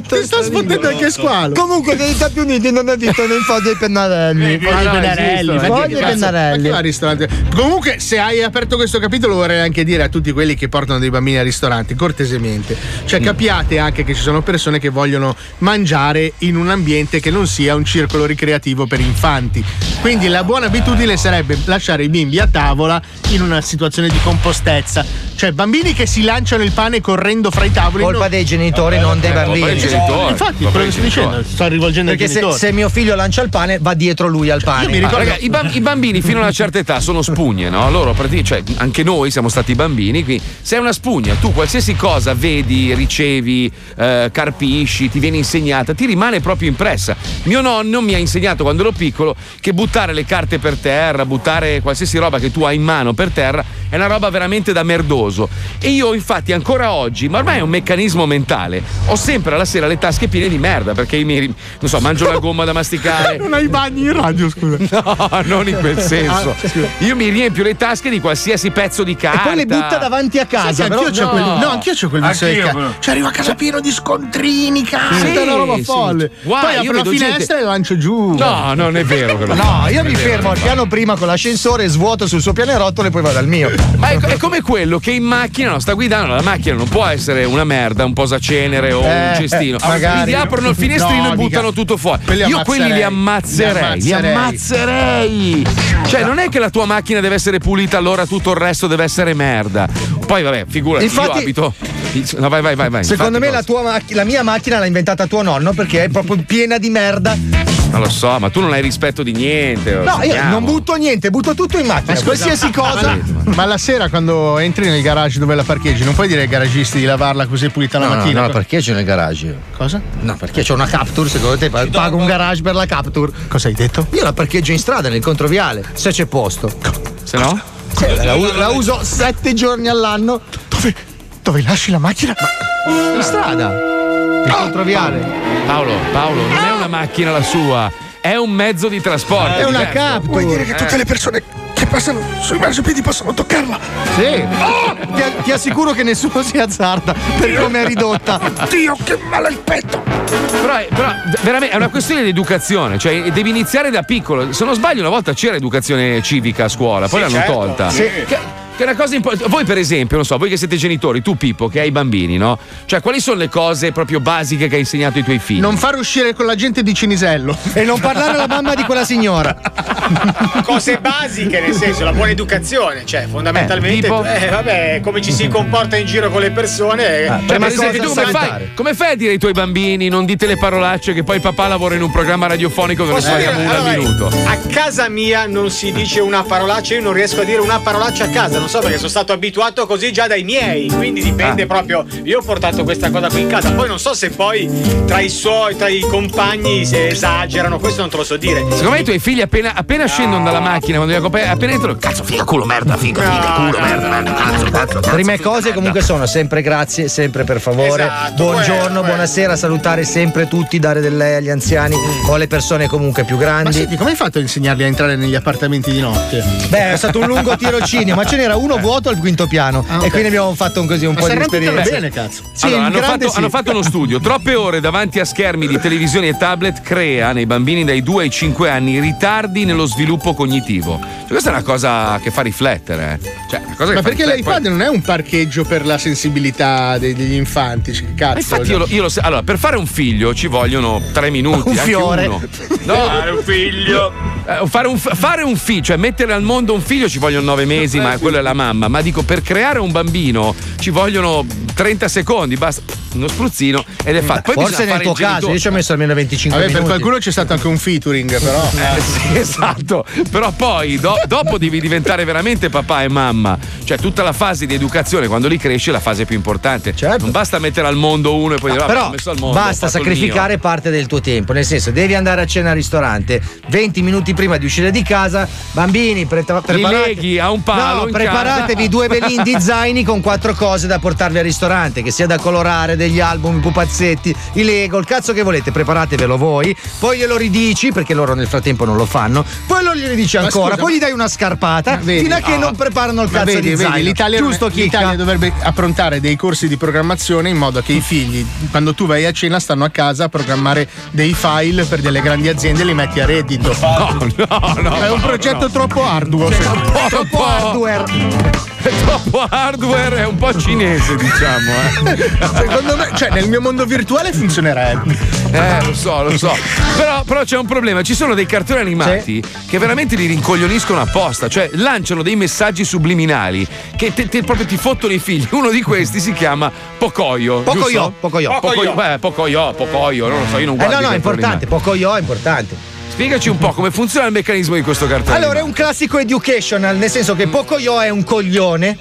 della sfondendo anche squalo. Comunque negli Stati Uniti non esistono i fogli e i pennarelli. Fogli e pennarelli, e cazzo- pennarelli. ma ristorante? Comunque, se hai aperto questo capitolo, vorrei anche dire a tutti quelli che portano dei bambini al ristorante, cortesemente. Cioè, Mm. capiate anche che ci sono persone che vogliono mangiare in un ambiente che non sia un circolo ricreativo per infanti. Quindi la buona abitudine sarebbe lasciare i bimbi a tavola in una situazione di compostezza. Cioè, bambini che si lanciano il pane correndo fra i tavoli. Colpa non- dei genitori, non dei Colpa bambini. dei genitori. Infatti, quello che sto dicendo, sto rivolgendo ai Perché se, se mio figlio lancia il pane, va dietro lui al pane. Ah, raga, i, bam- i bambini fino a una certa età sono spugne, no? Loro, cioè, anche noi siamo stati bambini, quindi sei una spugna, tu qualsiasi cosa vedi, ricevi, eh, carpisci, ti viene insegnata, ti rimane proprio impressa. Mio nonno mi ha insegnato quando ero piccolo che buttare le carte per terra, buttare qualsiasi roba che tu hai in mano per terra è una roba veramente da merdoso. E io, infatti, ancora oggi, ma ormai è un meccanismo mentale, ho sempre alla sera le tasche piene di merda perché io mi, non so, mangio la gomma da masticare. Non hai bagni in radio, scusa. No, non in quel senso. Ah, scusa. Io mi riempio le tasche di qualsiasi pezzo di E carta. poi le butta davanti a casa. Però- anch'io c'ho quel, no, anch'io c'ho quel Anch'io, però. ca- Cioè, arrivo a casa pieno di scontrini, cazzo, Sì, è una roba sì. folle. Guarda, Poi apro la finestra gente- e la lancio giù. No, non è vero. lo- No, io non mi fermo al piano prima con l'ascensore, svuoto sul suo pianerottolo e poi vado al mio. Ma è, è come quello che in macchina no, sta guidando, la macchina non può essere una merda, un posacenere o Eh, un cestino. eh, magari. Quindi aprono il finestrino No, e buttano mica. tutto fuori. Io quelli li ammazzerei. ammazzerei, li Li ammazzerei. Cioè, non è che la tua macchina deve essere pulita, allora tutto il resto deve essere merda. Poi, vabbè, figurati, Infatti- io abito. No, vai, vai, vai, vai. Secondo Infatti, me la, tua la mia macchina l'ha inventata tuo nonno perché è proprio piena di merda. Non lo so, ma tu non hai rispetto di niente. No, io sappiamo. non butto niente, butto tutto in macchina. Qualsiasi cosa. Ma la sera quando entri nel garage dove la parcheggi, non puoi dire ai garagisti di lavarla così è pulita la No, no, mattina? no, parcheggio nel garage. Cosa? No, perché c'è una Capture, secondo te pa- pago un garage per la Capture? Cosa hai detto? Io la parcheggio in strada, nel controviale, se c'è posto. Se no? Sì, la, la uso sette giorni all'anno. Dove, dove lasci la macchina? In strada. Il controviale. Paolo, Paolo, non è una macchina la sua, è un mezzo di trasporto. È una. Capture. Vuoi dire che tutte le persone che passano sui marciapiedi possono toccarla? Sì. Ti, ti assicuro che nessuno si azzarda per come è ridotta. Dio, che male il petto! Però, è, però, veramente è una questione di educazione, cioè devi iniziare da piccolo. Se non sbaglio, una volta c'era educazione civica a scuola, poi Sì, l'hanno certo, tolta. sì. Che- che è una cosa importante. Voi, per esempio, non so, voi che siete genitori, tu Pippo, che hai bambini, no? Cioè, quali sono le cose proprio basiche che hai insegnato ai tuoi figli? Non far uscire con la gente di Cinisello. E non parlare alla mamma di quella signora. Cose basiche, nel senso, la buona educazione, cioè fondamentalmente, Eh, tipo? eh, vabbè, come ci si comporta in giro con le persone. eh, Cioè, per esempio, tu come fai, come fai a dire ai tuoi bambini non dite le parolacce che poi papà lavora in un programma radiofonico che dire- una al allora, minuto? A casa mia non si dice una parolaccia, io non riesco a dire una parolaccia a casa, non so perché sono stato abituato così già dai miei, quindi dipende proprio. Io ho portato questa cosa qui in casa, poi non so se poi tra i suoi, tra i compagni si esagerano, questo non te lo so dire. Secondo me i tuoi figli appena, appena scendono dalla macchina, quando li accompagni, appena entrano, cazzo, figa, culo, merda, figa, figa, culo, merda, merda, cazzo, cazzo, cazzo. Prime cose comunque sono sempre grazie, sempre per favore. Esatto, Buongiorno, quello, buonasera, salutare sempre tutti, dare del lei agli anziani o alle persone comunque più Ma grandi. senti, come hai fatto a insegnarli a entrare negli appartamenti di notte? Beh, è stato un lungo tirocinio, ma ce n'era uno vuoto al quinto piano Ah, ok. e quindi abbiamo fatto un così un Ma po' di esperienza. bene, cazzo. Sì, Allora, hanno, fatto, sì. hanno fatto uno studio. Troppe ore davanti a schermi di televisioni e tablet crea nei bambini dai 2 ai 5 anni ritardi nello sviluppo cognitivo. Cioè, questa è una cosa che fa riflettere. eh. Cioè, una cosa che Ma fa perché riflettere. l'iPad non è un parcheggio per la sensibilità degli infanti? Cioè, cazzo? Ma infatti io lo, io lo so- allora, per fare un figlio ci vogliono tre minuti. Un anche fiore. uno. No, fare un figlio. fare, un, fare un figlio, cioè mettere al mondo un figlio ci vogliono nove mesi, ma quello è la mamma. Ma dico, per creare un bambino ci vogliono 30 secondi, basta uno spruzzino ed è fatto. Poi Forse nel tuo caso, io ci ho messo almeno 25 Vabbè, per minuti. qualcuno c'è stato anche un featuring, però. Eh, sì, esatto, però poi do- dopo devi diventare veramente papà e mamma, cioè tutta la fase di educazione quando li cresci è la fase più importante. Non basta mettere al mondo uno e poi dire "Vabbè, Però l'ho messo al mondo. basta sacrificare parte del tuo tempo, nel senso devi andare a cena al ristorante 20 minuti prima di uscire di casa, bambini pre- preparate- leghi a un palo No, in preparatevi due belin di zaini con quattro cose da portarvi al ristorante, che sia da colorare, degli album, i pupazzetti, i Lego, il cazzo che volete, preparatevelo voi, poi glielo ridici perché loro nel frattempo non lo fanno, poi lo gli ridici Ma ancora, scusa, poi gli dai una scarpata Vedi? fino a che Ah. non preparano il cazzo vedi, di vedi, zaino. l'Italia, Giusto, Chicca? l'Italia dovrebbe approntare dei corsi di programmazione in modo che i figli, quando tu vai a cena, stanno a casa a programmare dei file per delle grandi aziende e li metti a reddito. No, no, no. È un progetto troppo arduo. Troppo hardware. Troppo hardware, è un po' cinese, diciamo. Eh. Secondo me, cioè, nel mio mondo virtuale funzionerebbe. Eh, lo so, lo so. Però, però c'è un problema: ci sono dei cartoni animati che veramente li rincoglioniscono apposta, cioè lanciano dei messaggi subliminali che te- te- proprio ti fottono i figli. Uno di questi si chiama Pocoyo. Pocoyo? Pocoyo. Pocoyo. Beh, Pocoyo, Pocoyo, non lo so, io non Eh guardo. no, i no, è importante, poco io è importante. Spiegaci un po' come funziona il meccanismo di questo cartone. Allora, è un classico educational, nel senso che Pocoyo è un coglione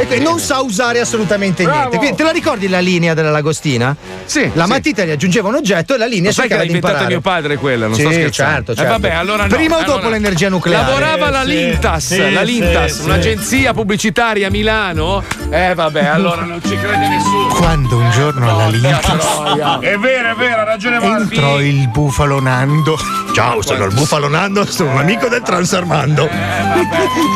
e che non sa usare assolutamente niente. Quindi, te la ricordi la linea della lagostina? Sì. La sì. matita gli aggiungeva un oggetto e la linea Ma sai che cercava l'ha di inventata mio padre quella, non Sì, sto scherzando. certo, Eh, certo. vabbè, allora no. Prima o dopo allora- l'energia nucleare? Lavorava la Sì, Lintas, sì, la Lintas, sì. un'agenzia pubblicitaria a Milano. Eh vabbè, allora non ci crede nessuno. Quando un giorno alla Lintas È vero, è vero, ha ragione Marco. entrò il bufalo Nando. Ciao, sono il Bufalo Nando, sono un amico del Transarmando.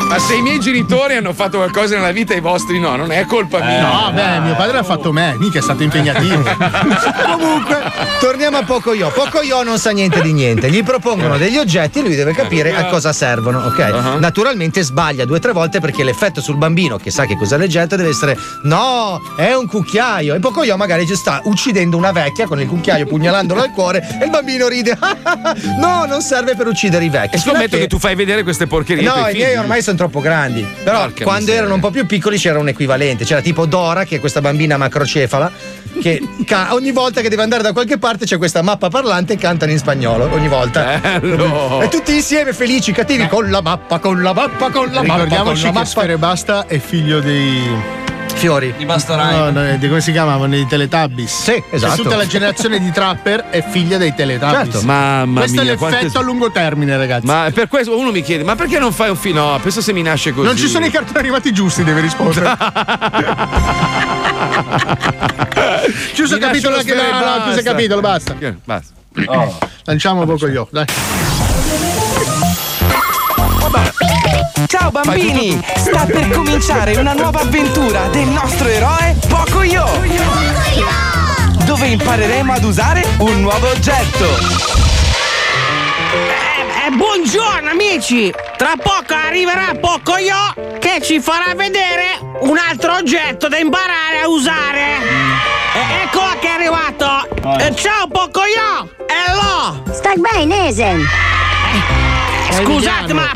Ma se i miei genitori hanno fatto qualcosa nella vita e i vostri no, non è colpa mia. No, beh, mio padre l'ha fatto me, mica è stato impegnativo. Comunque, torniamo a Pocoyo. Pocoyo non sa niente di niente. Gli propongono degli oggetti e lui deve capire a cosa servono, ok? Uh-huh. Naturalmente sbaglia due o tre volte perché l'effetto sul bambino che sa che cosa leggetto deve essere no, è un cucchiaio. E Pocoyo magari ci sta uccidendo una vecchia con il cucchiaio pugnalandolo al cuore e il bambino ride. no, non serve per uccidere i vecchi. E scommetto che- che tu fai vedere queste porcherie. No, i miei ormai sono troppo grandi. Però Porca quando miseria. erano un po' più piccoli c'era un equivalente. C'era tipo Dora, che è questa bambina macrocefala, che ca- ogni volta che deve andare da qualche parte c'è questa mappa parlante e cantano in spagnolo. Ogni volta. Bello. E tutti insieme, felici, cattivi, con la mappa, con la mappa, con la mappa. Con Ricordiamoci la che mappa. Sfere Basta è figlio dei. Fiori. Di Basta No, no, di come si chiamavano? I Teletubbies. Sì, esatto. tutta la generazione di Trapper è figlia dei Teletubbies. Certo. Mamma Questo mia, è l'effetto quante- a lungo termine, ragazzi. Ma per questo uno mi chiede: ma perché non fai un film? No, penso se mi nasce così. Non ci sono i cartoni animati giusti, deve rispondere. Chiuso Mi il capitolo anche lo no, no, basta. chiuso il capitolo, basta. Basta. Lanciamo poco io, dai. Ciao bambini! Sta per cominciare una nuova avventura del nostro eroe Pocoyo! Dove impareremo ad usare un nuovo oggetto! Eh, buongiorno amici! Tra poco arriverà Pocoyo che ci farà vedere un altro oggetto da imparare a usare. E ecco che è arrivato! Eh, ciao Pocoyo! Hello! Stai bene, Esen? Scusate, ma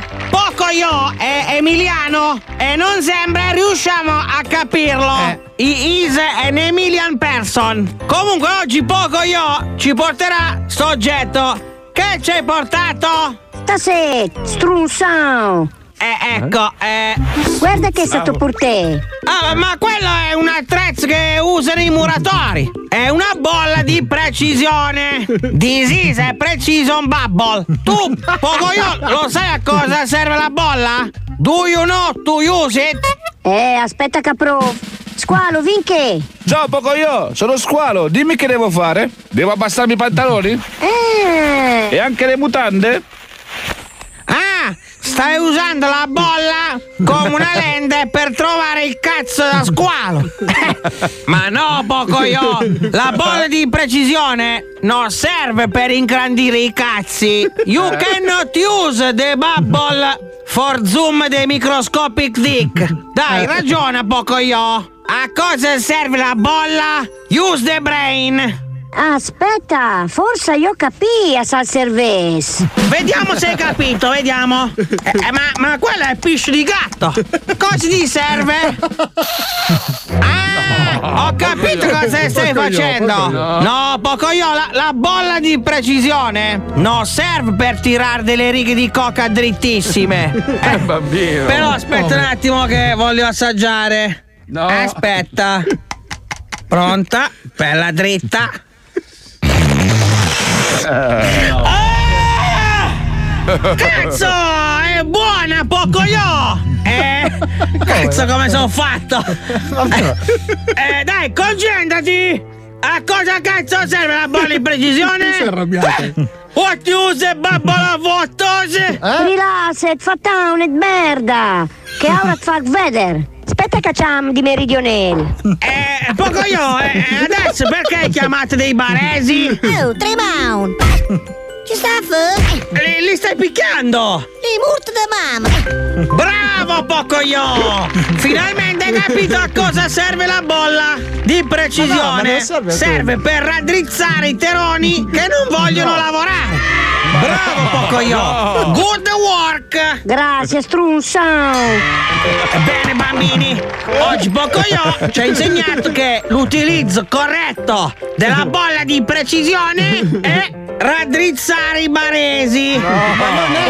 Pocoyo è emiliano e non sembra riusciamo a capirlo. He is an Emilian person. Comunque oggi Pocoyo ci porterà sto oggetto. Che ci hai portato? Stasè, strunzao. Eh, ecco, eh. Guarda che è stato per te. Ah, ma quello è un attrezzo che usano i muratori. È una bolla di precisione. This is a precision bubble. Tu, Pocoyo, lo sai a cosa serve la bolla? Do you know to use it? Eh, aspetta capro. Squalo, vinche. Ciao Pocoyo, sono Squalo, dimmi che devo fare? Devo abbassarmi i pantaloni? Eh. E anche le mutande? Stai usando la bolla come una lente per trovare il cazzo da squalo. Ma no, Pocoyo, la bolla di precisione non serve per ingrandire i cazzi. You cannot use the bubble for zoom the microscopic dick. Dai, ragiona, Pocoyo. A cosa serve la bolla? Use the brain. Aspetta, forse io capì a sal cerves. Vediamo se hai capito, vediamo. Eh, eh, ma, ma quello è piscio di gatto. Cosa ti serve? Ah, ho capito cosa stai facendo. No, Pocoyo, la, la bolla di precisione non serve per tirare delle righe di coca drittissime. Eh, bambino. Però aspetta un attimo che voglio assaggiare. No. Aspetta. Pronta? Bella dritta. Ah! Cazzo! È buona, Pocoyo! Eh, cazzo come sono fatto! Eh, dai, concentrati! A cosa cazzo serve la bolla di precisione? Si è arrabbiato. What use babbola fottose? Rilassa, fatta una merda. Che ora ti fa vedere. Aspetta che c'am di meridionale. Eh, Pocoyo, eh, adesso perché chiamate dei baresi? Oh, Tremaun. Ci sta a fare? Li, stai picchiando! Li morto da mamma. Bravo Pocoyo! Finalmente hai capito a cosa serve la bolla di precisione. no, serve serve per raddrizzare i teroni che non vogliono lavorare. Bravo Pocoyo! Good work! Grazie, strunzao. Bene bambini, oggi Pocoyo ci ha insegnato che l'utilizzo corretto della bolla di precisione è raddrizzare i baresi.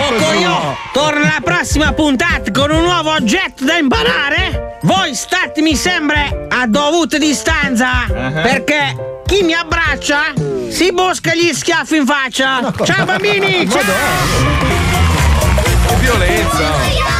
Pocoyo torna alla prossima puntata con un nuovo oggetto da imparare. Voi statemi sempre a dovute distanza perché chi mi abbraccia si busca gli schiaffi in faccia. Ciao bambini! Ciao! Che violenza!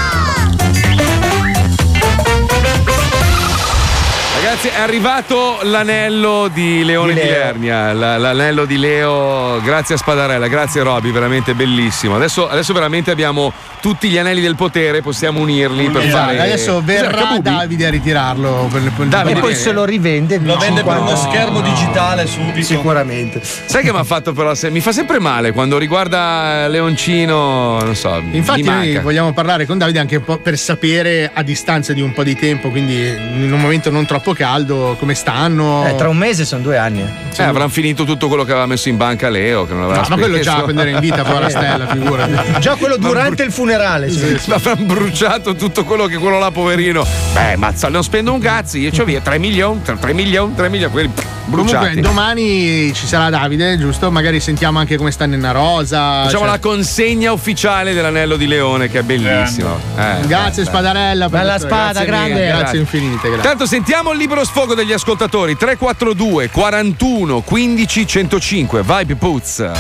Ragazzi, è arrivato l'anello di Leone di, Lernia. la- l'anello di Leo. Grazie a Spadarella, grazie Roby, veramente bellissimo. Adesso, adesso veramente abbiamo tutti gli anelli del potere, possiamo unirli per Esatto, fare. Adesso verrà? Davide a ritirarlo. Per, per, Davide e poi se lo rivende. Lo vende per uno 50. schermo digitale subito. Sicuramente. Sai che mi ha fatto però? se- Mi fa sempre male quando riguarda Leoncino, non so. Infatti, mi noi vogliamo parlare con Davide anche un po' per sapere a distanza di un po' di tempo, quindi in un momento non troppo caldo, come stanno. Eh, tra un mese sono due anni. Eh, avranno finito tutto quello che aveva messo in banca Leo. Che non aveva No, ma quello già a prendere in vita poi la stella, figurati. Già quello durante il funerale. sì. Ma avranno bruciato tutto quello che quello là, poverino. Beh, mazza, non spendo un cazzo. Io c'ho via 3 milioni, 3 milioni, 3 milioni. Quelli bruciati. Comunque, domani ci sarà Davide, giusto? Magari sentiamo anche come sta Nenna Rosa. Facciamo cioè- la consegna ufficiale dell'anello di Leone, che è bellissimo. Eh, Grazie, beh, Spadarella. per Bella questo- spada, grazie grande. mille, Grazie, Grazie. infinite. Grazie. Tanto sentiamo il libero sfogo degli ascoltatori 342 41 15 105 Vibe Puzza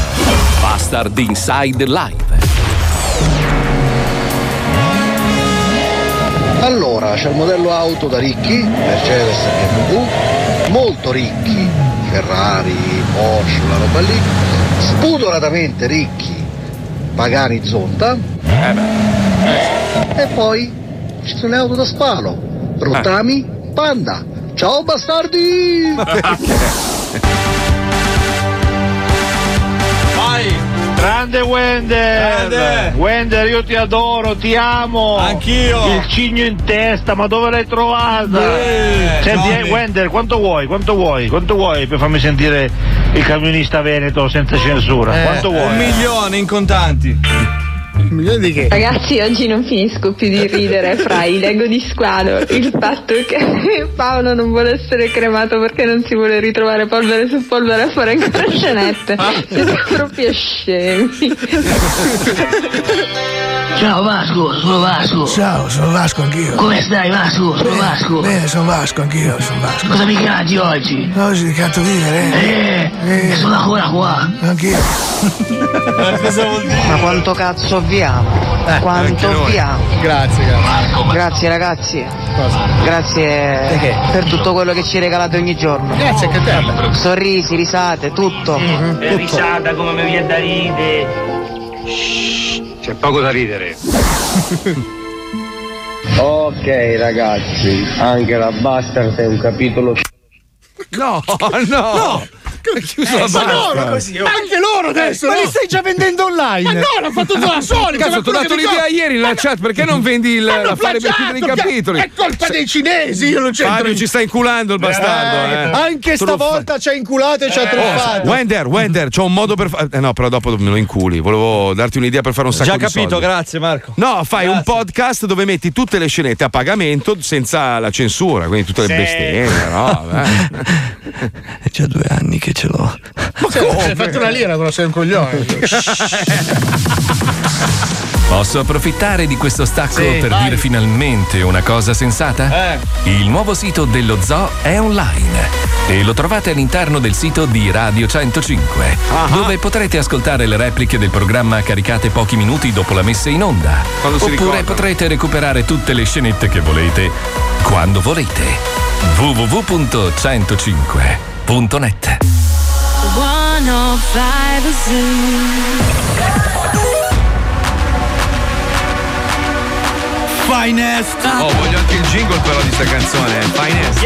Bastard Inside Live. Allora, c'è il modello auto da ricchi, Mercedes e BMW, molto ricchi, Ferrari, Porsche, la roba lì, spudoratamente ricchi, Pagani Zonta, e poi ci sono le auto da spalo, Rottami, Panda. Ciao bastardi! Grande Wender! Wender, io ti adoro, ti amo! Anch'io! Il cigno in testa, ma dove l'hai trovata? Eh, Senti, eh. Wender, quanto vuoi? Quanto vuoi? Quanto vuoi per farmi sentire il camionista veneto senza censura? Eh, Quanto vuoi? Un milione in contanti. Ragazzi, oggi non finisco più di ridere fra i Lego di squalo. Il fatto che Paolo non vuole essere cremato perché non si vuole ritrovare polvere su polvere a fare ancora scenette. Siete proprio scemi. Ciao Vasco, sono Vasco. Ciao, sono Vasco anch'io. Come stai Vasco? Sono Bene, Vasco. Bene, sono Vasco anch'io, sono Vasco. Cosa mi canti oggi? Oggi canto vivere. Eh, sono ancora qua. Anch'io. Ma quanto cazzo avviamo? Eh, quanto avviamo? Grazie, grazie. Grazie ragazzi. Grazie per tutto quello che ci regalate ogni giorno. Grazie anche a te. Sorrisi, risate, tutto. E risata come mi viene da ridere. C'è poco da ridere. Ok ragazzi, anche la Bastard è un capitolo. No, no! È chiuso Eh, la ma basta. loro, anche loro adesso. Ma no? li stai già vendendo online? Ma no, l'ho fatto da soli. Cazzo, ti ho dato l'idea ieri nella chat, perché non vendi il, Hanno la fare per chiudere i capitoli? È colpa dei cinesi, io non c'entro. Fabio ci sta inculando il bastardo. Eh. Anche stavolta ci ha inculato e ci ha Oh, truffato. Wender, Wender, c'ho un modo per fare. Eh no, però dopo me lo inculi. Volevo darti un'idea per fare un sacco Già di capito, soldi. grazie Marco. No, fai un podcast dove metti tutte le scenette a pagamento senza la censura, quindi tutte le Sì. bestemmie, no? eh. È già due anni che ce l'ho. Ma come? Hai fatto una lira, però sei un coglione. Posso approfittare di questo stacco Sì, per vai. dire finalmente una cosa sensata? Eh. Il nuovo sito dello zoo è online e lo trovate all'interno del sito di Radio 105, dove potrete ascoltare le repliche del programma caricate pochi minuti dopo la messa in onda. Quando Oppure potrete recuperare tutte le scenette che volete quando volete. www.105.net 105 Finest. Oh, voglio anche il jingle però di sta canzone. Finest.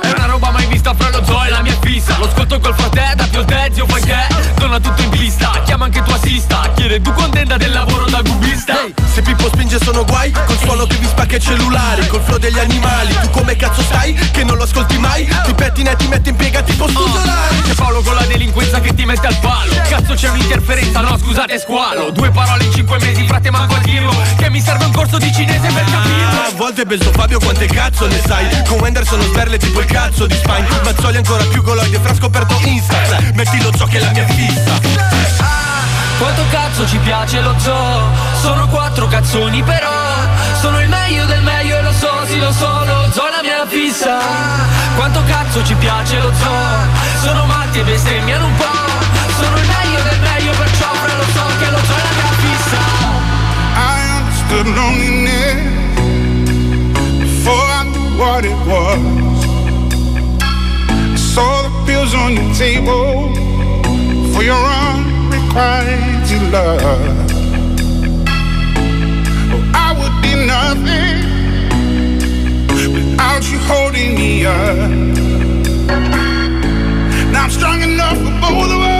È una roba mai vista fra lo zoo e la mia fissa Lo ascolto col frate, da più te, zio fai te Torna tutto in pista, chiama anche tua assista Chiede tu contenta del lavoro da cubista. Se Pippo spinge sono guai Col suono che vi spacca i cellulari Col flow degli animali. Tu come cazzo stai? Che non lo ascolti mai? Ti pettina e ti metti in piega tipo stugolari C'è Paolo con la delinquenza che ti mette al palo. Cazzo c'è un'interferenza, no scusate squalo. Due parole in cinque mesi, frate manco a dirlo. Che mi serve un corso di cinese per capirlo. A volte penso Fabio quante cazzo ne sai? Con Wender sono sberle tipo il cazzo di Spine. Mazzoli ancora più goloide fra scoperto Insta Metti lo zoo che è la mia fissa Quanto cazzo ci piace lo zoo? Sono quattro cazzoni però Sono il meglio del meglio e lo so, sì lo so Lo zoo la mia fissa. Quanto cazzo ci piace lo zoo? Sono matti e bestemmiano un po' Sono il meglio del meglio perciò fra lo so che lo zoo è la mia fissa. I understood loneliness before I knew what it was. I saw the pills on your table for your unrequited love. Oh, I would be nothing without you holding me up. Now I'm strong enough for both of us.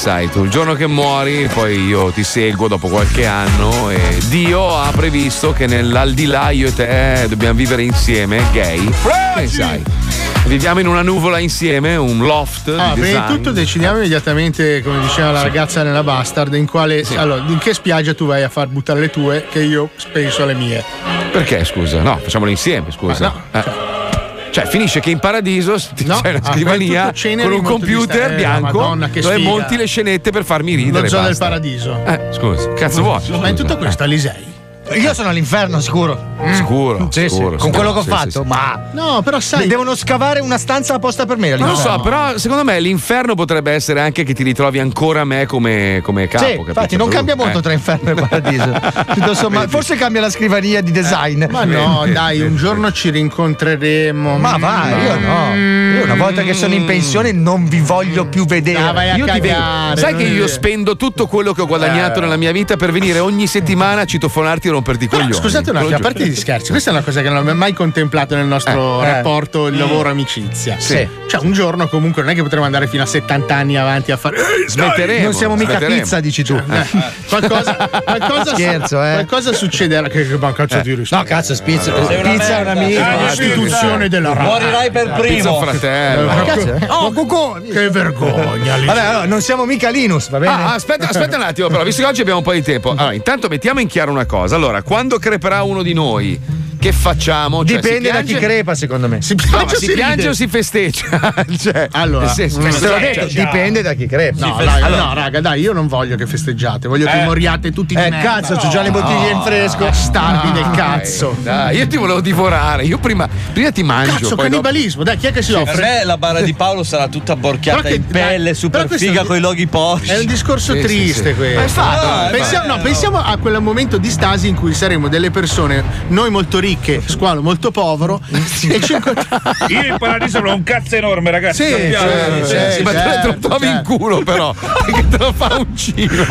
Sai tu, il giorno che muori, poi io ti seguo dopo qualche anno e Dio ha previsto che nell'aldilà io e te dobbiamo vivere insieme, gay. Che sai? Viviamo in una nuvola insieme, un loft Ah, di prima di tutto decidiamo immediatamente, come diceva la ragazza nella Bastard, in quale. Allora, in che spiaggia tu vai a far buttare le tue, che io penso alle mie. Perché scusa? No, facciamolo insieme, scusa. Eh. Cioè, finisce che in paradiso No, c'è una ah, scrivania con un computer eh, bianco Madonna, dove sfiga. monti le scenette per farmi ridere. Lo zoo del paradiso. Eh, scusa, cazzo vuoi? Ma in tutto questo, Alisei. Io sono all'inferno, sicuro. Sicuro, Sì, sì. sicuro, Con quello che ho sì, sì, fatto, sì. ma. No, però sai. Devono scavare una stanza apposta per me. Non lo so, però secondo me l'inferno potrebbe essere anche che ti ritrovi ancora me come, come capo. Sì, capito? infatti non cambia molto eh. tra inferno e paradiso. Tutto sommato, forse cambia la scrivania di design. Ma no, dai, un giorno ci rincontreremo. Ma vai, io no. Io una volta che sono in pensione non vi voglio più vedere. Ah, vai a Io ti vedo. cagare. Sai che io spendo tutto quello che ho guadagnato Eh. nella mia vita per venire ogni settimana a citofonarti e romperti i coglioni. scusate un attimo, a parte gli scherzi, questa è una cosa che non abbiamo mai contemplato nel nostro Eh, eh. rapporto il lavoro-amicizia. Sì. Cioè, un giorno comunque non è che potremo andare fino a 70 anni avanti a fare. Smetteremo, Non siamo mica smetteremo. pizza, dici tu. Eh, qualcosa, qualcosa, Scherzo, eh. qualcosa succederà. Che, che ma cazzo di No, cazzo, spizza. Una pizza è una merda. amica. È l'istituzione della radio. Morirai per primo. Pizza fratello. Eh? Oh, Cucù, che vergogna. Vabbè, allora, non siamo mica Linus, va bene? Ah, aspetta, aspetta un attimo, però, visto che oggi abbiamo un po' di tempo. Allora, intanto mettiamo in chiaro una cosa. Allora, quando creperà uno di noi, che facciamo? Cioè, Dipende si da chi crepa, secondo me. Si No, piange ma o si si piange o si festeggia? cioè, Allora, senso- Te l'ho detto, dipende da chi crepa. No, dai, feste- no, raga, dai, io non voglio che festeggiate, voglio che Eh. moriate tutti di Eh, merda. cazzo, c'ho già le bottiglie in fresco. Bastardi del Dai, cazzo. Dai, io ti volevo divorare. Io prima, prima ti mangio. Cazzo, dopo- cannibalismo, dai, chi è che si Per offre? me la barra di Paolo sarà tutta borchiata che- in pelle, super figa con i loghi Porsche. È un discorso triste questo. No, no, pensiamo a quel momento di stasi in cui saremo delle persone, noi molto ricche, squalo molto povero, e ci incontriamo. Io in paradiso avrò un cazzo enorme, ragazzi. Sì, sappiamo. sì, Eh, sì, ma te certo, lo trovi in certo. culo, però. Perché te lo fa un cino.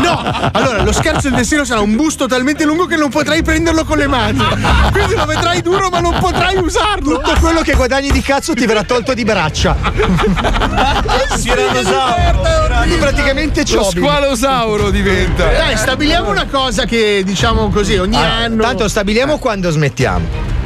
No, allora lo scherzo del destino sarà un busto talmente lungo che non potrai prenderlo con le mani. Quindi lo vedrai duro, ma non potrai usarlo. Tutto quello che guadagni di cazzo ti verrà tolto di braccia. Quindi praticamente Lo ciobi. squalosauro diventa. Dai, stabiliamo una cosa che diciamo così ogni Ah, anno. Tanto stabiliamo quando smettiamo.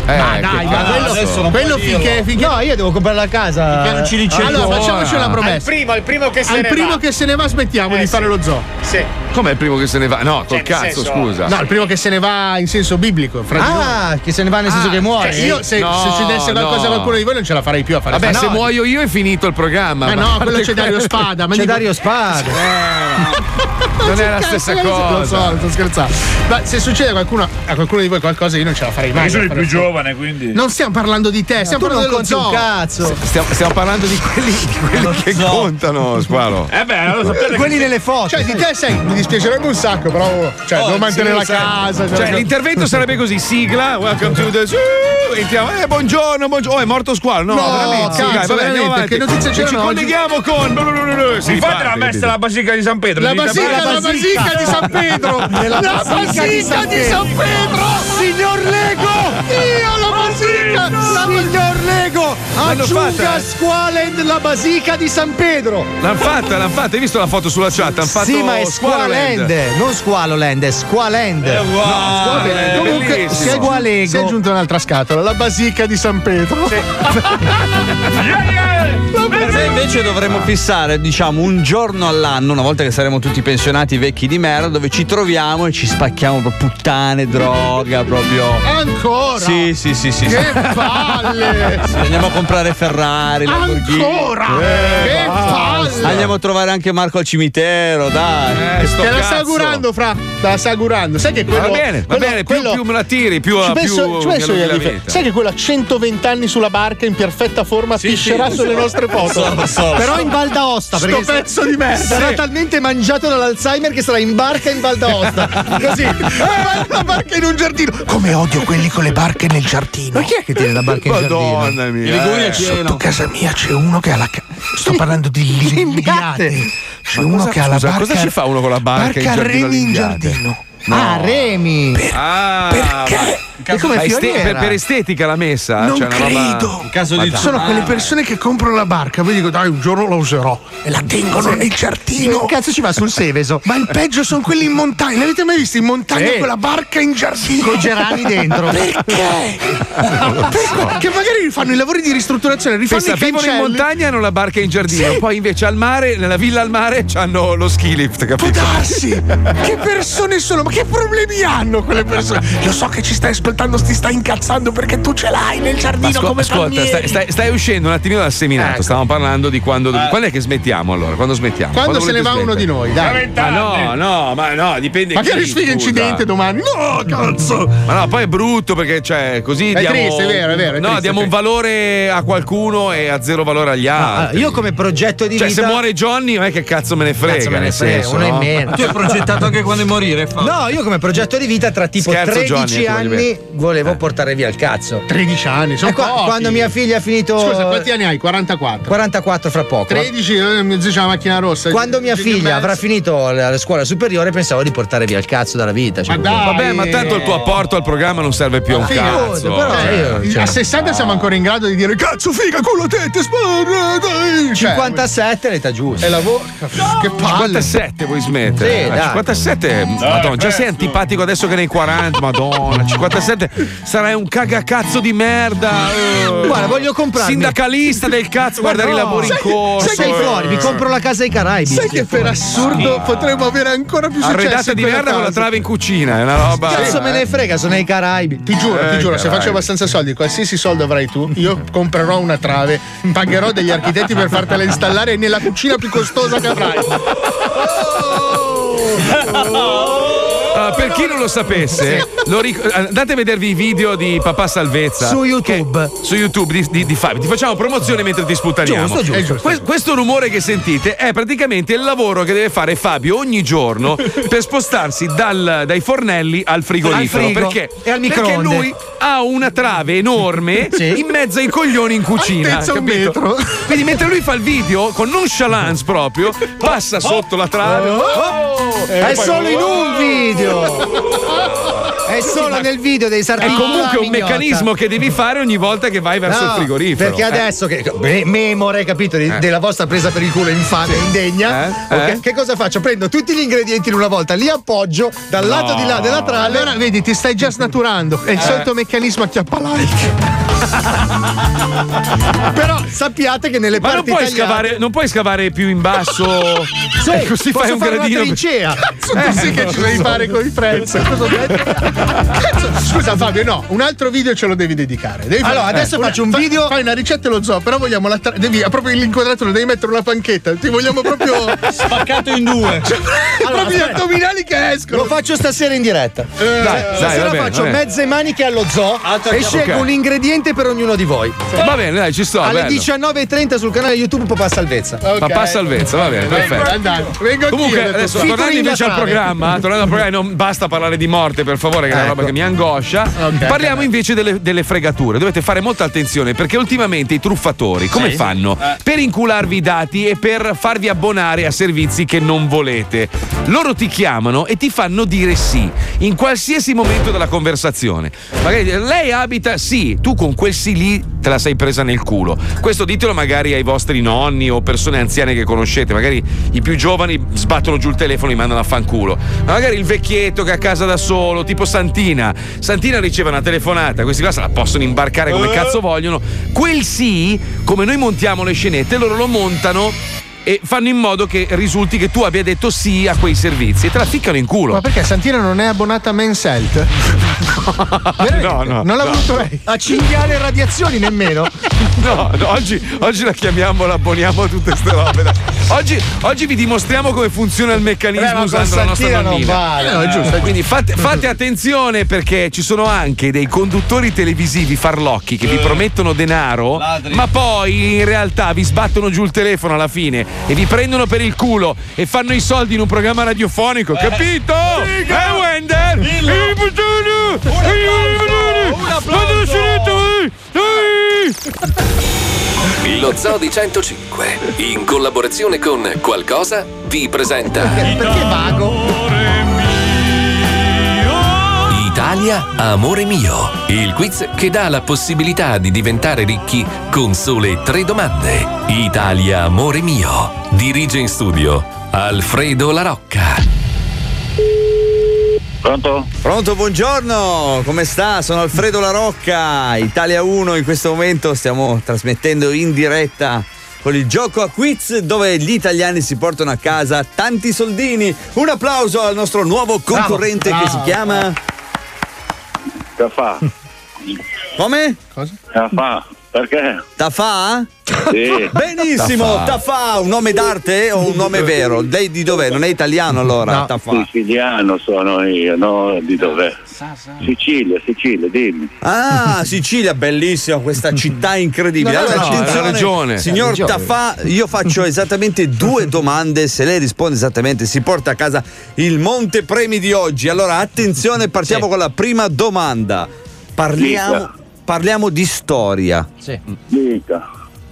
Eh, Ma dai, ma quello, adesso non quello finché, finché No, io devo comprare la casa. Finché non ci dice Allora, ancora. facciamoci una Al promessa. primo, il primo che se Al ne primo va. che se ne va smettiamo Eh, di sì. fare lo zoo. Sì. Com'è il primo che se ne va? No, col nel cazzo, senso- scusa. No, il primo che se ne va in senso biblico. Fra di noi. Ah, che se ne va nel senso che muore. Cioè, io se, No, se succedesse qualcosa no. a qualcuno di voi non ce la farei più a fare Vabbè, se no. muoio io è finito il programma. Eh no, quello c'è Dario Spada. ma C'è Dario Spada. Non è la stessa Lo cosa. so, sto scherzando. Ma se succede a qualcuno, a qualcuno di voi qualcosa, io non ce la farei mai. Io sono a il più giovane, quindi. Non stiamo parlando di te, stiamo non parlando dello zoo. cazzo. Stiamo, stiamo parlando di quelli, di quelli che so. contano, Squalo. Eh beh, allora sapete Quelli nelle foto. Cioè, di te sei, mi dispiacerebbe un sacco, però cioè, Oh, devo mantenere sì, la sai. casa. Cioè, l'intervento sarebbe così: sigla, welcome to the zoo. Entriamo, eh, buongiorno, buongiorno. Oh, è morto Squalo. No, No, veramente. Sì, cazzo, dai, vabbè, andiamo avanti. che notizie c'erano Ci colleghiamo con. Mi fate la messa alla basilica di San Pedro? La basilica la basilica di San Pedro! La basilica di San Pedro! Signor Lego! Dio, la basilica! La Signor Lego! Aggiunga? Squalend la basica di San Pedro! L'hanno fatta, l'hanno fatta. Hai visto la foto sulla chat? Hanno fatto Sì, ma è. Squalend, non Squaloland, è Squalend. Eh, wow, bene, è comunque si è, aggiunto, si è aggiunta un'altra scatola, la basilica di San Pedro. Per me invece dovremmo fissare, diciamo, un giorno all'anno, una volta che saremo tutti pensionati vecchi di merda, dove ci troviamo e ci spacchiamo proprio puttane, droga, proprio. Ancora? Sì, sì, sì, sì. Che sì. palle! Sì, andiamo a comprare Ferrari, Lamborghini. Ancora? Eh, Che palle! Andiamo a trovare anche Marco al cimitero, dai. Eh, sto Te la sta augurando, fra. Te la sta augurando. Sai che quello. Va bene, va quello- bene, più, quello- più me la tiri, più, Ci più penso, ci mi penso io la. Sai che quello a 120 anni sulla barca in perfetta forma piscerà sì. sulle nostre foto. So, lo so. Però in Val d'Aosta, Sto perché pezzo di merda. sarà talmente mangiato dall'Alzheimer che sarà in barca in Val d'Aosta. Così. Eh, la barca in un giardino. Come odio quelli con le barche nel giardino. Ma chi è che tiene la barca in giardino? Madonna mia. eh. Sotto casa mia c'è uno che ha la. ca- Sto parlando di limbiate. C'è Ma uno cosa- che ha la scusa, barca. cosa ci fa uno con la barca in Barca giardino remi in limbiate? Giardino. Ah, Remi. Ah, Perché? E come ma est- fioriera? per, per estetica l'ha messa? Non Cioè, una roba- credo. Caso di Sono quelle persone che comprano la barca, poi dico dai un giorno la userò e la tengono nel giardino. Che cazzo ci va sul Seveso? Ma il peggio sono quelli in montagna. L'avete mai visto in montagna Sì. con la barca in giardino? Con i gerani dentro. Perché? Perché? Che magari fanno i lavori di ristrutturazione, rifanno Pensa, i vivono in cancelli. montagna hanno la barca in giardino, Sì. poi invece al mare, nella villa al mare, hanno lo ski lift, Può capito? darsi! che persone sono? Ma che problemi hanno quelle persone? Lo so che ci stai ascoltando, ti stai incazzando perché tu ce l'hai nel Ma giardino ascol- come ascolta, stai, stai- stai uscendo un attimino dal seminato. Ecco. Stavamo parlando di quando. Quando è che smettiamo allora? Quando smettiamo? Quando se ne va uno smettere? di noi, dai. Ma no, no, ma no, dipende. Chi, sfiga scusa. incidente domani. No, cazzo! Ma no, poi è brutto perché, cioè, così È diamo. triste, è vero, è vero, è no, triste, diamo un valore a qualcuno e a zero valore agli Ah, altri. io come progetto di cioè, vita. se muore Johnny, non è che cazzo me ne frega. Cazzo me ne frega, senso, uno in no? meno. Tu hai progettato anche quando morire, fa. No, io come progetto di vita tra tipo Scherzo, 13 Johnny, eh, anni volevo portare via il cazzo. 13 anni, sono E qua- pochi. quando mia figlia ha finito Scusa, quanti anni hai? 44. 44 fra poco. 13, eh, c'ha la macchina rossa. Quando mia figlia avrà finito la, la scuola superiore pensavo di portare via il cazzo dalla vita. cioè, Ma dai. Vabbè, ma tanto il tuo apporto al programma non serve più a un Figo, cazzo. però Cioè, io- cioè- a 60 siamo ancora in grado di dire cazzo figa culo tette sparra dai Cioè, 57 è l'età giusta. e lavoro che palle 57 vuoi smettere? Sì, Eh, dai. 57, madonna, già sei antipatico adesso che nei 40, madonna, 57 sarai un cagacazzo di merda. eh. Guarda, voglio comprarmi. Sindacalista del cazzo, guardare i no, lavori in sai che- corso. Sai che fuori, mi eh. compro la casa ai Caraibi. sai che per assurdo potremmo avere ancora più successo Arredata in di merda con la trave in cucina, è una roba. Cazzo me ne frega, sono ai Caraibi. Ti giuro, Eh, ti giuro, se carai. faccio abbastanza soldi, qualsiasi soldo avrai tu, io comprerò una trave, pagherò degli architetti per fartela installare nella cucina più costosa che avrai. Ah, per chi non lo sapesse, lo ric- andate a vedervi i video di Papà Salvezza Su YouTube. che- su YouTube di, di- di Fabio. Ti facciamo promozione mentre ti sputtaniamo. Giusto, giusto. Eh, giusto. Que- questo rumore che sentite è praticamente il lavoro che deve fare Fabio ogni giorno per spostarsi dal- dai fornelli al frigorifero. Al perché? e al perché microonde. lui ha una trave enorme Sì. in mezzo ai coglioni in cucina. Un metro. Quindi mentre lui fa il video con nonchalance proprio, passa sotto la trave. Oh! È E poi- solo in un video. È solo nel video dei È sartini. comunque un Mignota. meccanismo che devi fare ogni volta che vai verso No, il frigorifero. Perché Eh. adesso che me- memore, capito, di- della vostra presa per il culo infame, indegna, Eh, ok? eh. che cosa faccio? Prendo tutti gli ingredienti in una volta, li appoggio dal lato di là della trave. Allora, vedi, ti stai già snaturando. È il solito meccanismo a chiappa like. Però sappiate che nelle Ma non parti puoi, tagliate- scavare, non puoi scavare più in basso Sì, e così posso fai un fare una gradino. trincea. Cazzo, tu sì che ci devi fare con i? Cazzo, scusa Fabio, no, un altro video ce lo devi dedicare. Devi Allora, fare- adesso una- faccio un fa- video- Fai una ricetta e lo zoo, però vogliamo la tra- devi proprio l'inquadratura, devi mettere una panchetta. Ti vogliamo proprio Spaccato in due. Cioè, Allora, proprio gli addominali che escono. Lo faccio stasera in diretta. Eh, Dai, Stasera va bene, faccio mezze maniche allo zoo Altra e scelgo Ok. un ingrediente per ognuno di voi. Va bene, dai, ci sto. Alle bello. 19.30 sul canale YouTube Papà Salvezza. Papà Salvezza, va bene, perfetto. Vengo Comunque, detto, adesso tornando invece al programma, tornando al programma, non basta parlare di morte, per favore, che è una Ecco. roba che mi angoscia. Ok. Parliamo invece delle, delle fregature. Dovete fare molta attenzione perché ultimamente i truffatori come Sì. fanno? Eh. Per incularvi i dati e per farvi abbonare a servizi che non volete. Loro ti chiamano e ti fanno dire sì in qualsiasi momento della conversazione. Magari lei abita sì, tu con quel sì lì te la sei presa nel culo. Questo ditelo magari ai vostri nonni o persone anziane che conoscete, magari i più giovani sbattono giù il telefono e li mandano a fanculo. Ma magari il vecchietto che è a casa da solo, tipo Santina. Santina riceve una telefonata, questi qua se la possono imbarcare come cazzo vogliono. Quel sì, come noi montiamo le scenette, loro lo montano e fanno in modo che risulti che tu abbia detto sì a quei servizi e te la ficcano in culo. Ma perché Santina non è abbonata a Men's Health? no, no. Non l'ha no. voluto lei. A cinghiale e radiazioni nemmeno. No, no, oggi, oggi la chiamiamo, la abboniamo a tutte ste robe. dai. Oggi, oggi vi dimostriamo come funziona il meccanismo Eh, ma con usando la nostra nonnina. vale. Eh, no, giusto. Quindi fate, fate attenzione perché ci sono anche dei conduttori televisivi farlocchi che vi promettono denaro, ma poi in realtà vi sbattono giù il telefono alla fine e vi prendono per il culo e fanno i soldi in un programma radiofonico, capito? Eh, Wender! Eh, puttana! Eh, Guarda la Eh! Lo Zoo di 105, in collaborazione con Qualcosa, vi presenta Perché vago? Italia Amore Mio, il quiz che dà la possibilità di diventare ricchi con sole tre domande. Italia Amore Mio, dirige in studio Alfredo La Rocca. Pronto? Pronto, buongiorno, come sta? Sono Alfredo La Rocca, Italia 1 in questo momento stiamo trasmettendo in diretta con il gioco a quiz dove gli italiani si portano a casa tanti soldini. Un applauso al nostro nuovo concorrente Bravo, che si bravo. chiama Tafà. Come? Tafà. Perché? Tafà? Sì. Benissimo, Tafà. Tafà, un nome d'arte o un nome vero? Lei di dov'è? Non è italiano allora? Tafà. Siciliano sono io, no? Di dov'è? Sicilia, Sicilia, dimmi. Ah, Sicilia, bellissima questa città incredibile. No, no, Allora, no, attenzione, regione. signor regione. Tafà, io faccio esattamente due domande. Se lei risponde esattamente, si porta a casa il montepremi di oggi. Allora, attenzione, partiamo con la prima domanda. Parliamo, Dica. Parliamo di storia. Dica.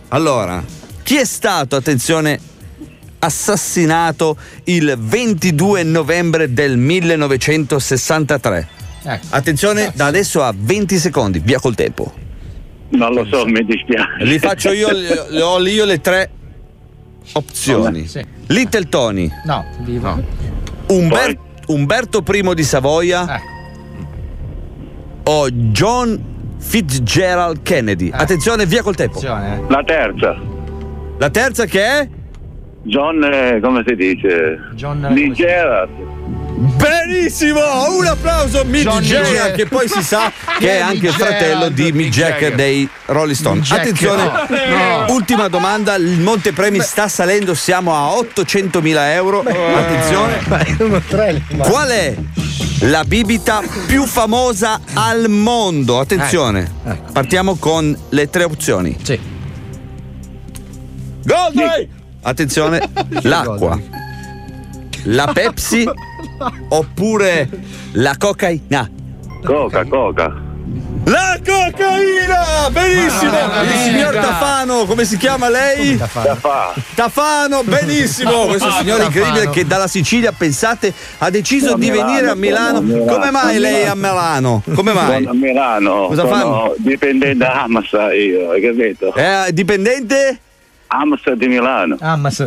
Allora, chi è stato, attenzione, assassinato il 22 novembre del 1963? Attenzione, da adesso a 20 secondi, via col tempo. Non lo so, mi dispiace. Li faccio io, le, ho io le tre opzioni. Sì. Little Tony, No, vivo. Umber- Umberto I di Savoia o John Fitzgerald Kennedy. Attenzione, via col tempo. La terza. La terza che è? John, eh, come si dice? John Lee Gerard. Benissimo! Un applauso a Mick Johnny Jagger, che poi si sa che è anche il fratello di Mick Jagger dei Rolling Stone. Mick Jagger. Attenzione, No. ultima domanda, il montepremi sta salendo, siamo a 800.000 euro. Attenzione. Qual è la bibita più famosa al mondo? Attenzione, partiamo con le tre opzioni. Sì. Goldway! Attenzione, l'acqua, la Pepsi oppure la cocaina? Coca, coca. La cocaina! Benissimo! Ma- Il signor. Tafano, come si chiama lei? Tafà. Tafano, benissimo! Questo signore incredibile che dalla Sicilia, pensate, ha deciso di Milano, venire a Milano. sono a Milano, Come mai lei a Milano. Come mai? Sono a Milano. Cosa sono fanno? dipendente da Amsa io, hai capito? Eh, dipendente? Amsa di Milano. L'AMSA,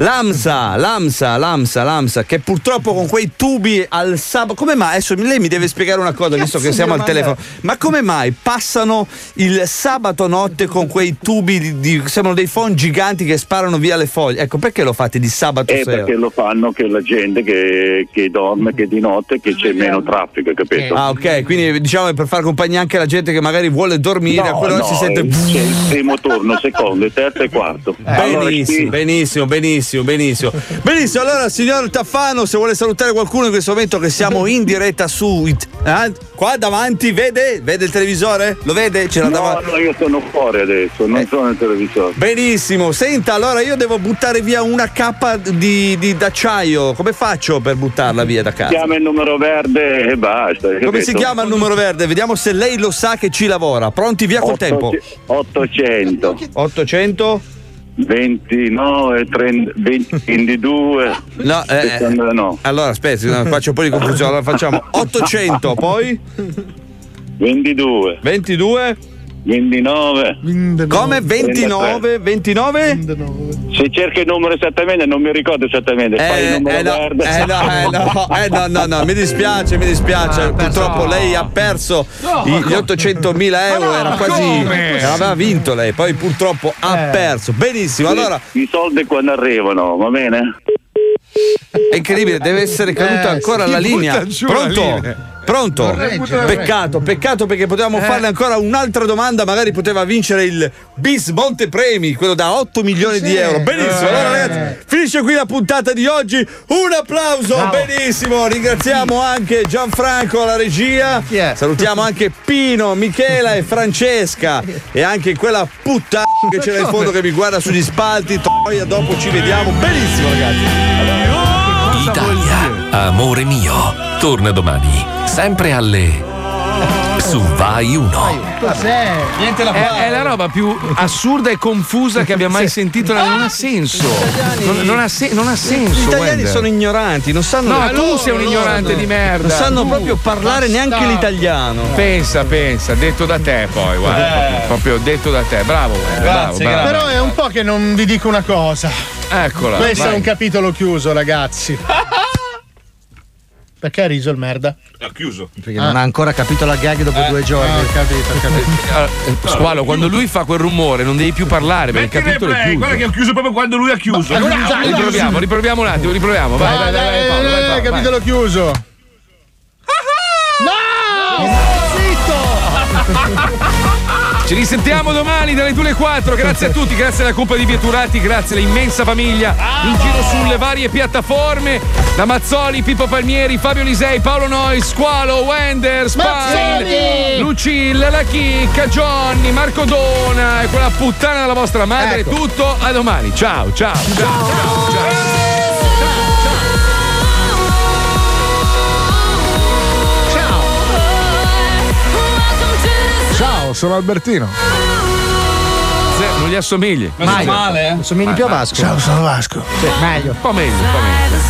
l'AMSA, l'AMSA, l'AMSA, che purtroppo con quei tubi al sabato. Come mai? Adesso lei mi deve spiegare una cosa, visto che siamo al telefono. Ma come mai passano il sabato notte con quei tubi di, di- sembrano dei phon giganti che sparano via le foglie? Ecco, perché lo fate di sabato Eh, sera? perché lo fanno che la gente che, che dorme, che di notte, che c'è meno traffico, capito? Ah, ok, quindi diciamo per far compagnia anche alla gente che magari vuole dormire, a No, quell'ora no, si sente. eh, c'è il primo turno, secondo, terzo e quarto. Benissimo. Benissimo, benissimo, benissimo, benissimo. Benissimo, allora signor Taffano, se vuole salutare qualcuno in questo momento che siamo in diretta su it- eh, qua davanti, vede? Vede il televisore? Lo vede? Ce l'ha No, davanti. no, io sono fuori adesso, non sono nel televisore. Benissimo, senta, allora io devo buttare via una cappa di, di- d'acciaio. Come faccio per buttarla via da casa? Chiama il numero verde e basta. Come si capito? chiama il numero verde? Vediamo se lei lo sa che ci lavora. Pronti via col Otto- tempo. 800 800 29 30, 22 No, eh, 69. Allora, aspetta, c'è un po' di confusione. Allora facciamo 800, poi 22 22 29 Come 29 29 Se cerca il numero esattamente, non mi ricordo esattamente. Fai il Eh, numero eh, no, verde. eh, no, eh, no, eh, no, no, no, mi dispiace, mi dispiace. Purtroppo lei ha perso i- gli 800.000 euro, era quasi. come? Aveva vinto lei, poi purtroppo ha perso. Benissimo, allora. I soldi quando arrivano, va bene? È incredibile, deve essere caduta Eh, ancora la linea. giù la Pronto? linea. Pronto? Peccato, peccato perché potevamo Eh. farle ancora un'altra domanda, magari poteva vincere il Bis Monte Premi, quello da 8 milioni di Sì. euro. Benissimo, Eh. allora ragazzi, finisce qui la puntata di oggi. Un applauso, benissimo. Ringraziamo anche Gianfranco alla regia. Salutiamo anche Pino, Michela e Francesca e anche quella puttana che c'era in fondo che mi guarda sugli spalti. Toia, dopo ci vediamo. Benissimo, ragazzi. Italia, amore mio. Torna domani, sempre alle. Su Vai 1. Cos'è? Niente da È, è la roba più assurda e confusa che abbia mai sentito. Non ha senso. Non, non ha, se- non ha senso. Gli italiani Wender. sono ignoranti, non sanno. No, Ma tu sei un ignorante no. di merda. Non sanno Tu. proprio parlare neanche l'italiano. Pensa, pensa, detto da te poi, guarda. Eh. Proprio, proprio detto da te. Bravo, Wender, bravo, bravo. Però è un po' che non vi dico una cosa. Eccola. Questo vai. è un capitolo chiuso, ragazzi. Perché ha riso il merda? Ha chiuso. Perché non ha ancora capito la gag dopo due giorni. Ah, ho capito, ho capito. Allora, eh, Squalo, quando lui fa quel rumore non devi più parlare perché il capitolo è chiuso. guarda che ho chiuso proprio quando lui ha chiuso. Riproviamo, riproviamo un attimo, riproviamo. Vai, vai, vai, vai, Paolo, vai, Paolo, vai. capitolo chiuso. No! Zitto! Ci risentiamo domani dalle 2 alle 4. Grazie a tutti, grazie alla Coppa di Vieturati, grazie all'immensa famiglia in giro sulle varie piattaforme. Da Mazzoli, Pippo Palmieri, Fabio Lisei, Paolo Noi, Squalo, Wender, Spine! Lucilla, La Chicca, Johnny, Marco Dona e quella puttana della vostra madre. Ecco. Tutto a domani. Ciao, ciao, ciao, ciao. ciao. Sono Albertino. Se- Non gli assomigli. Mai. Assomigli più a Vasco. Ciao, sono Vasco. Sì, meglio. Un po' meglio, un po' meglio.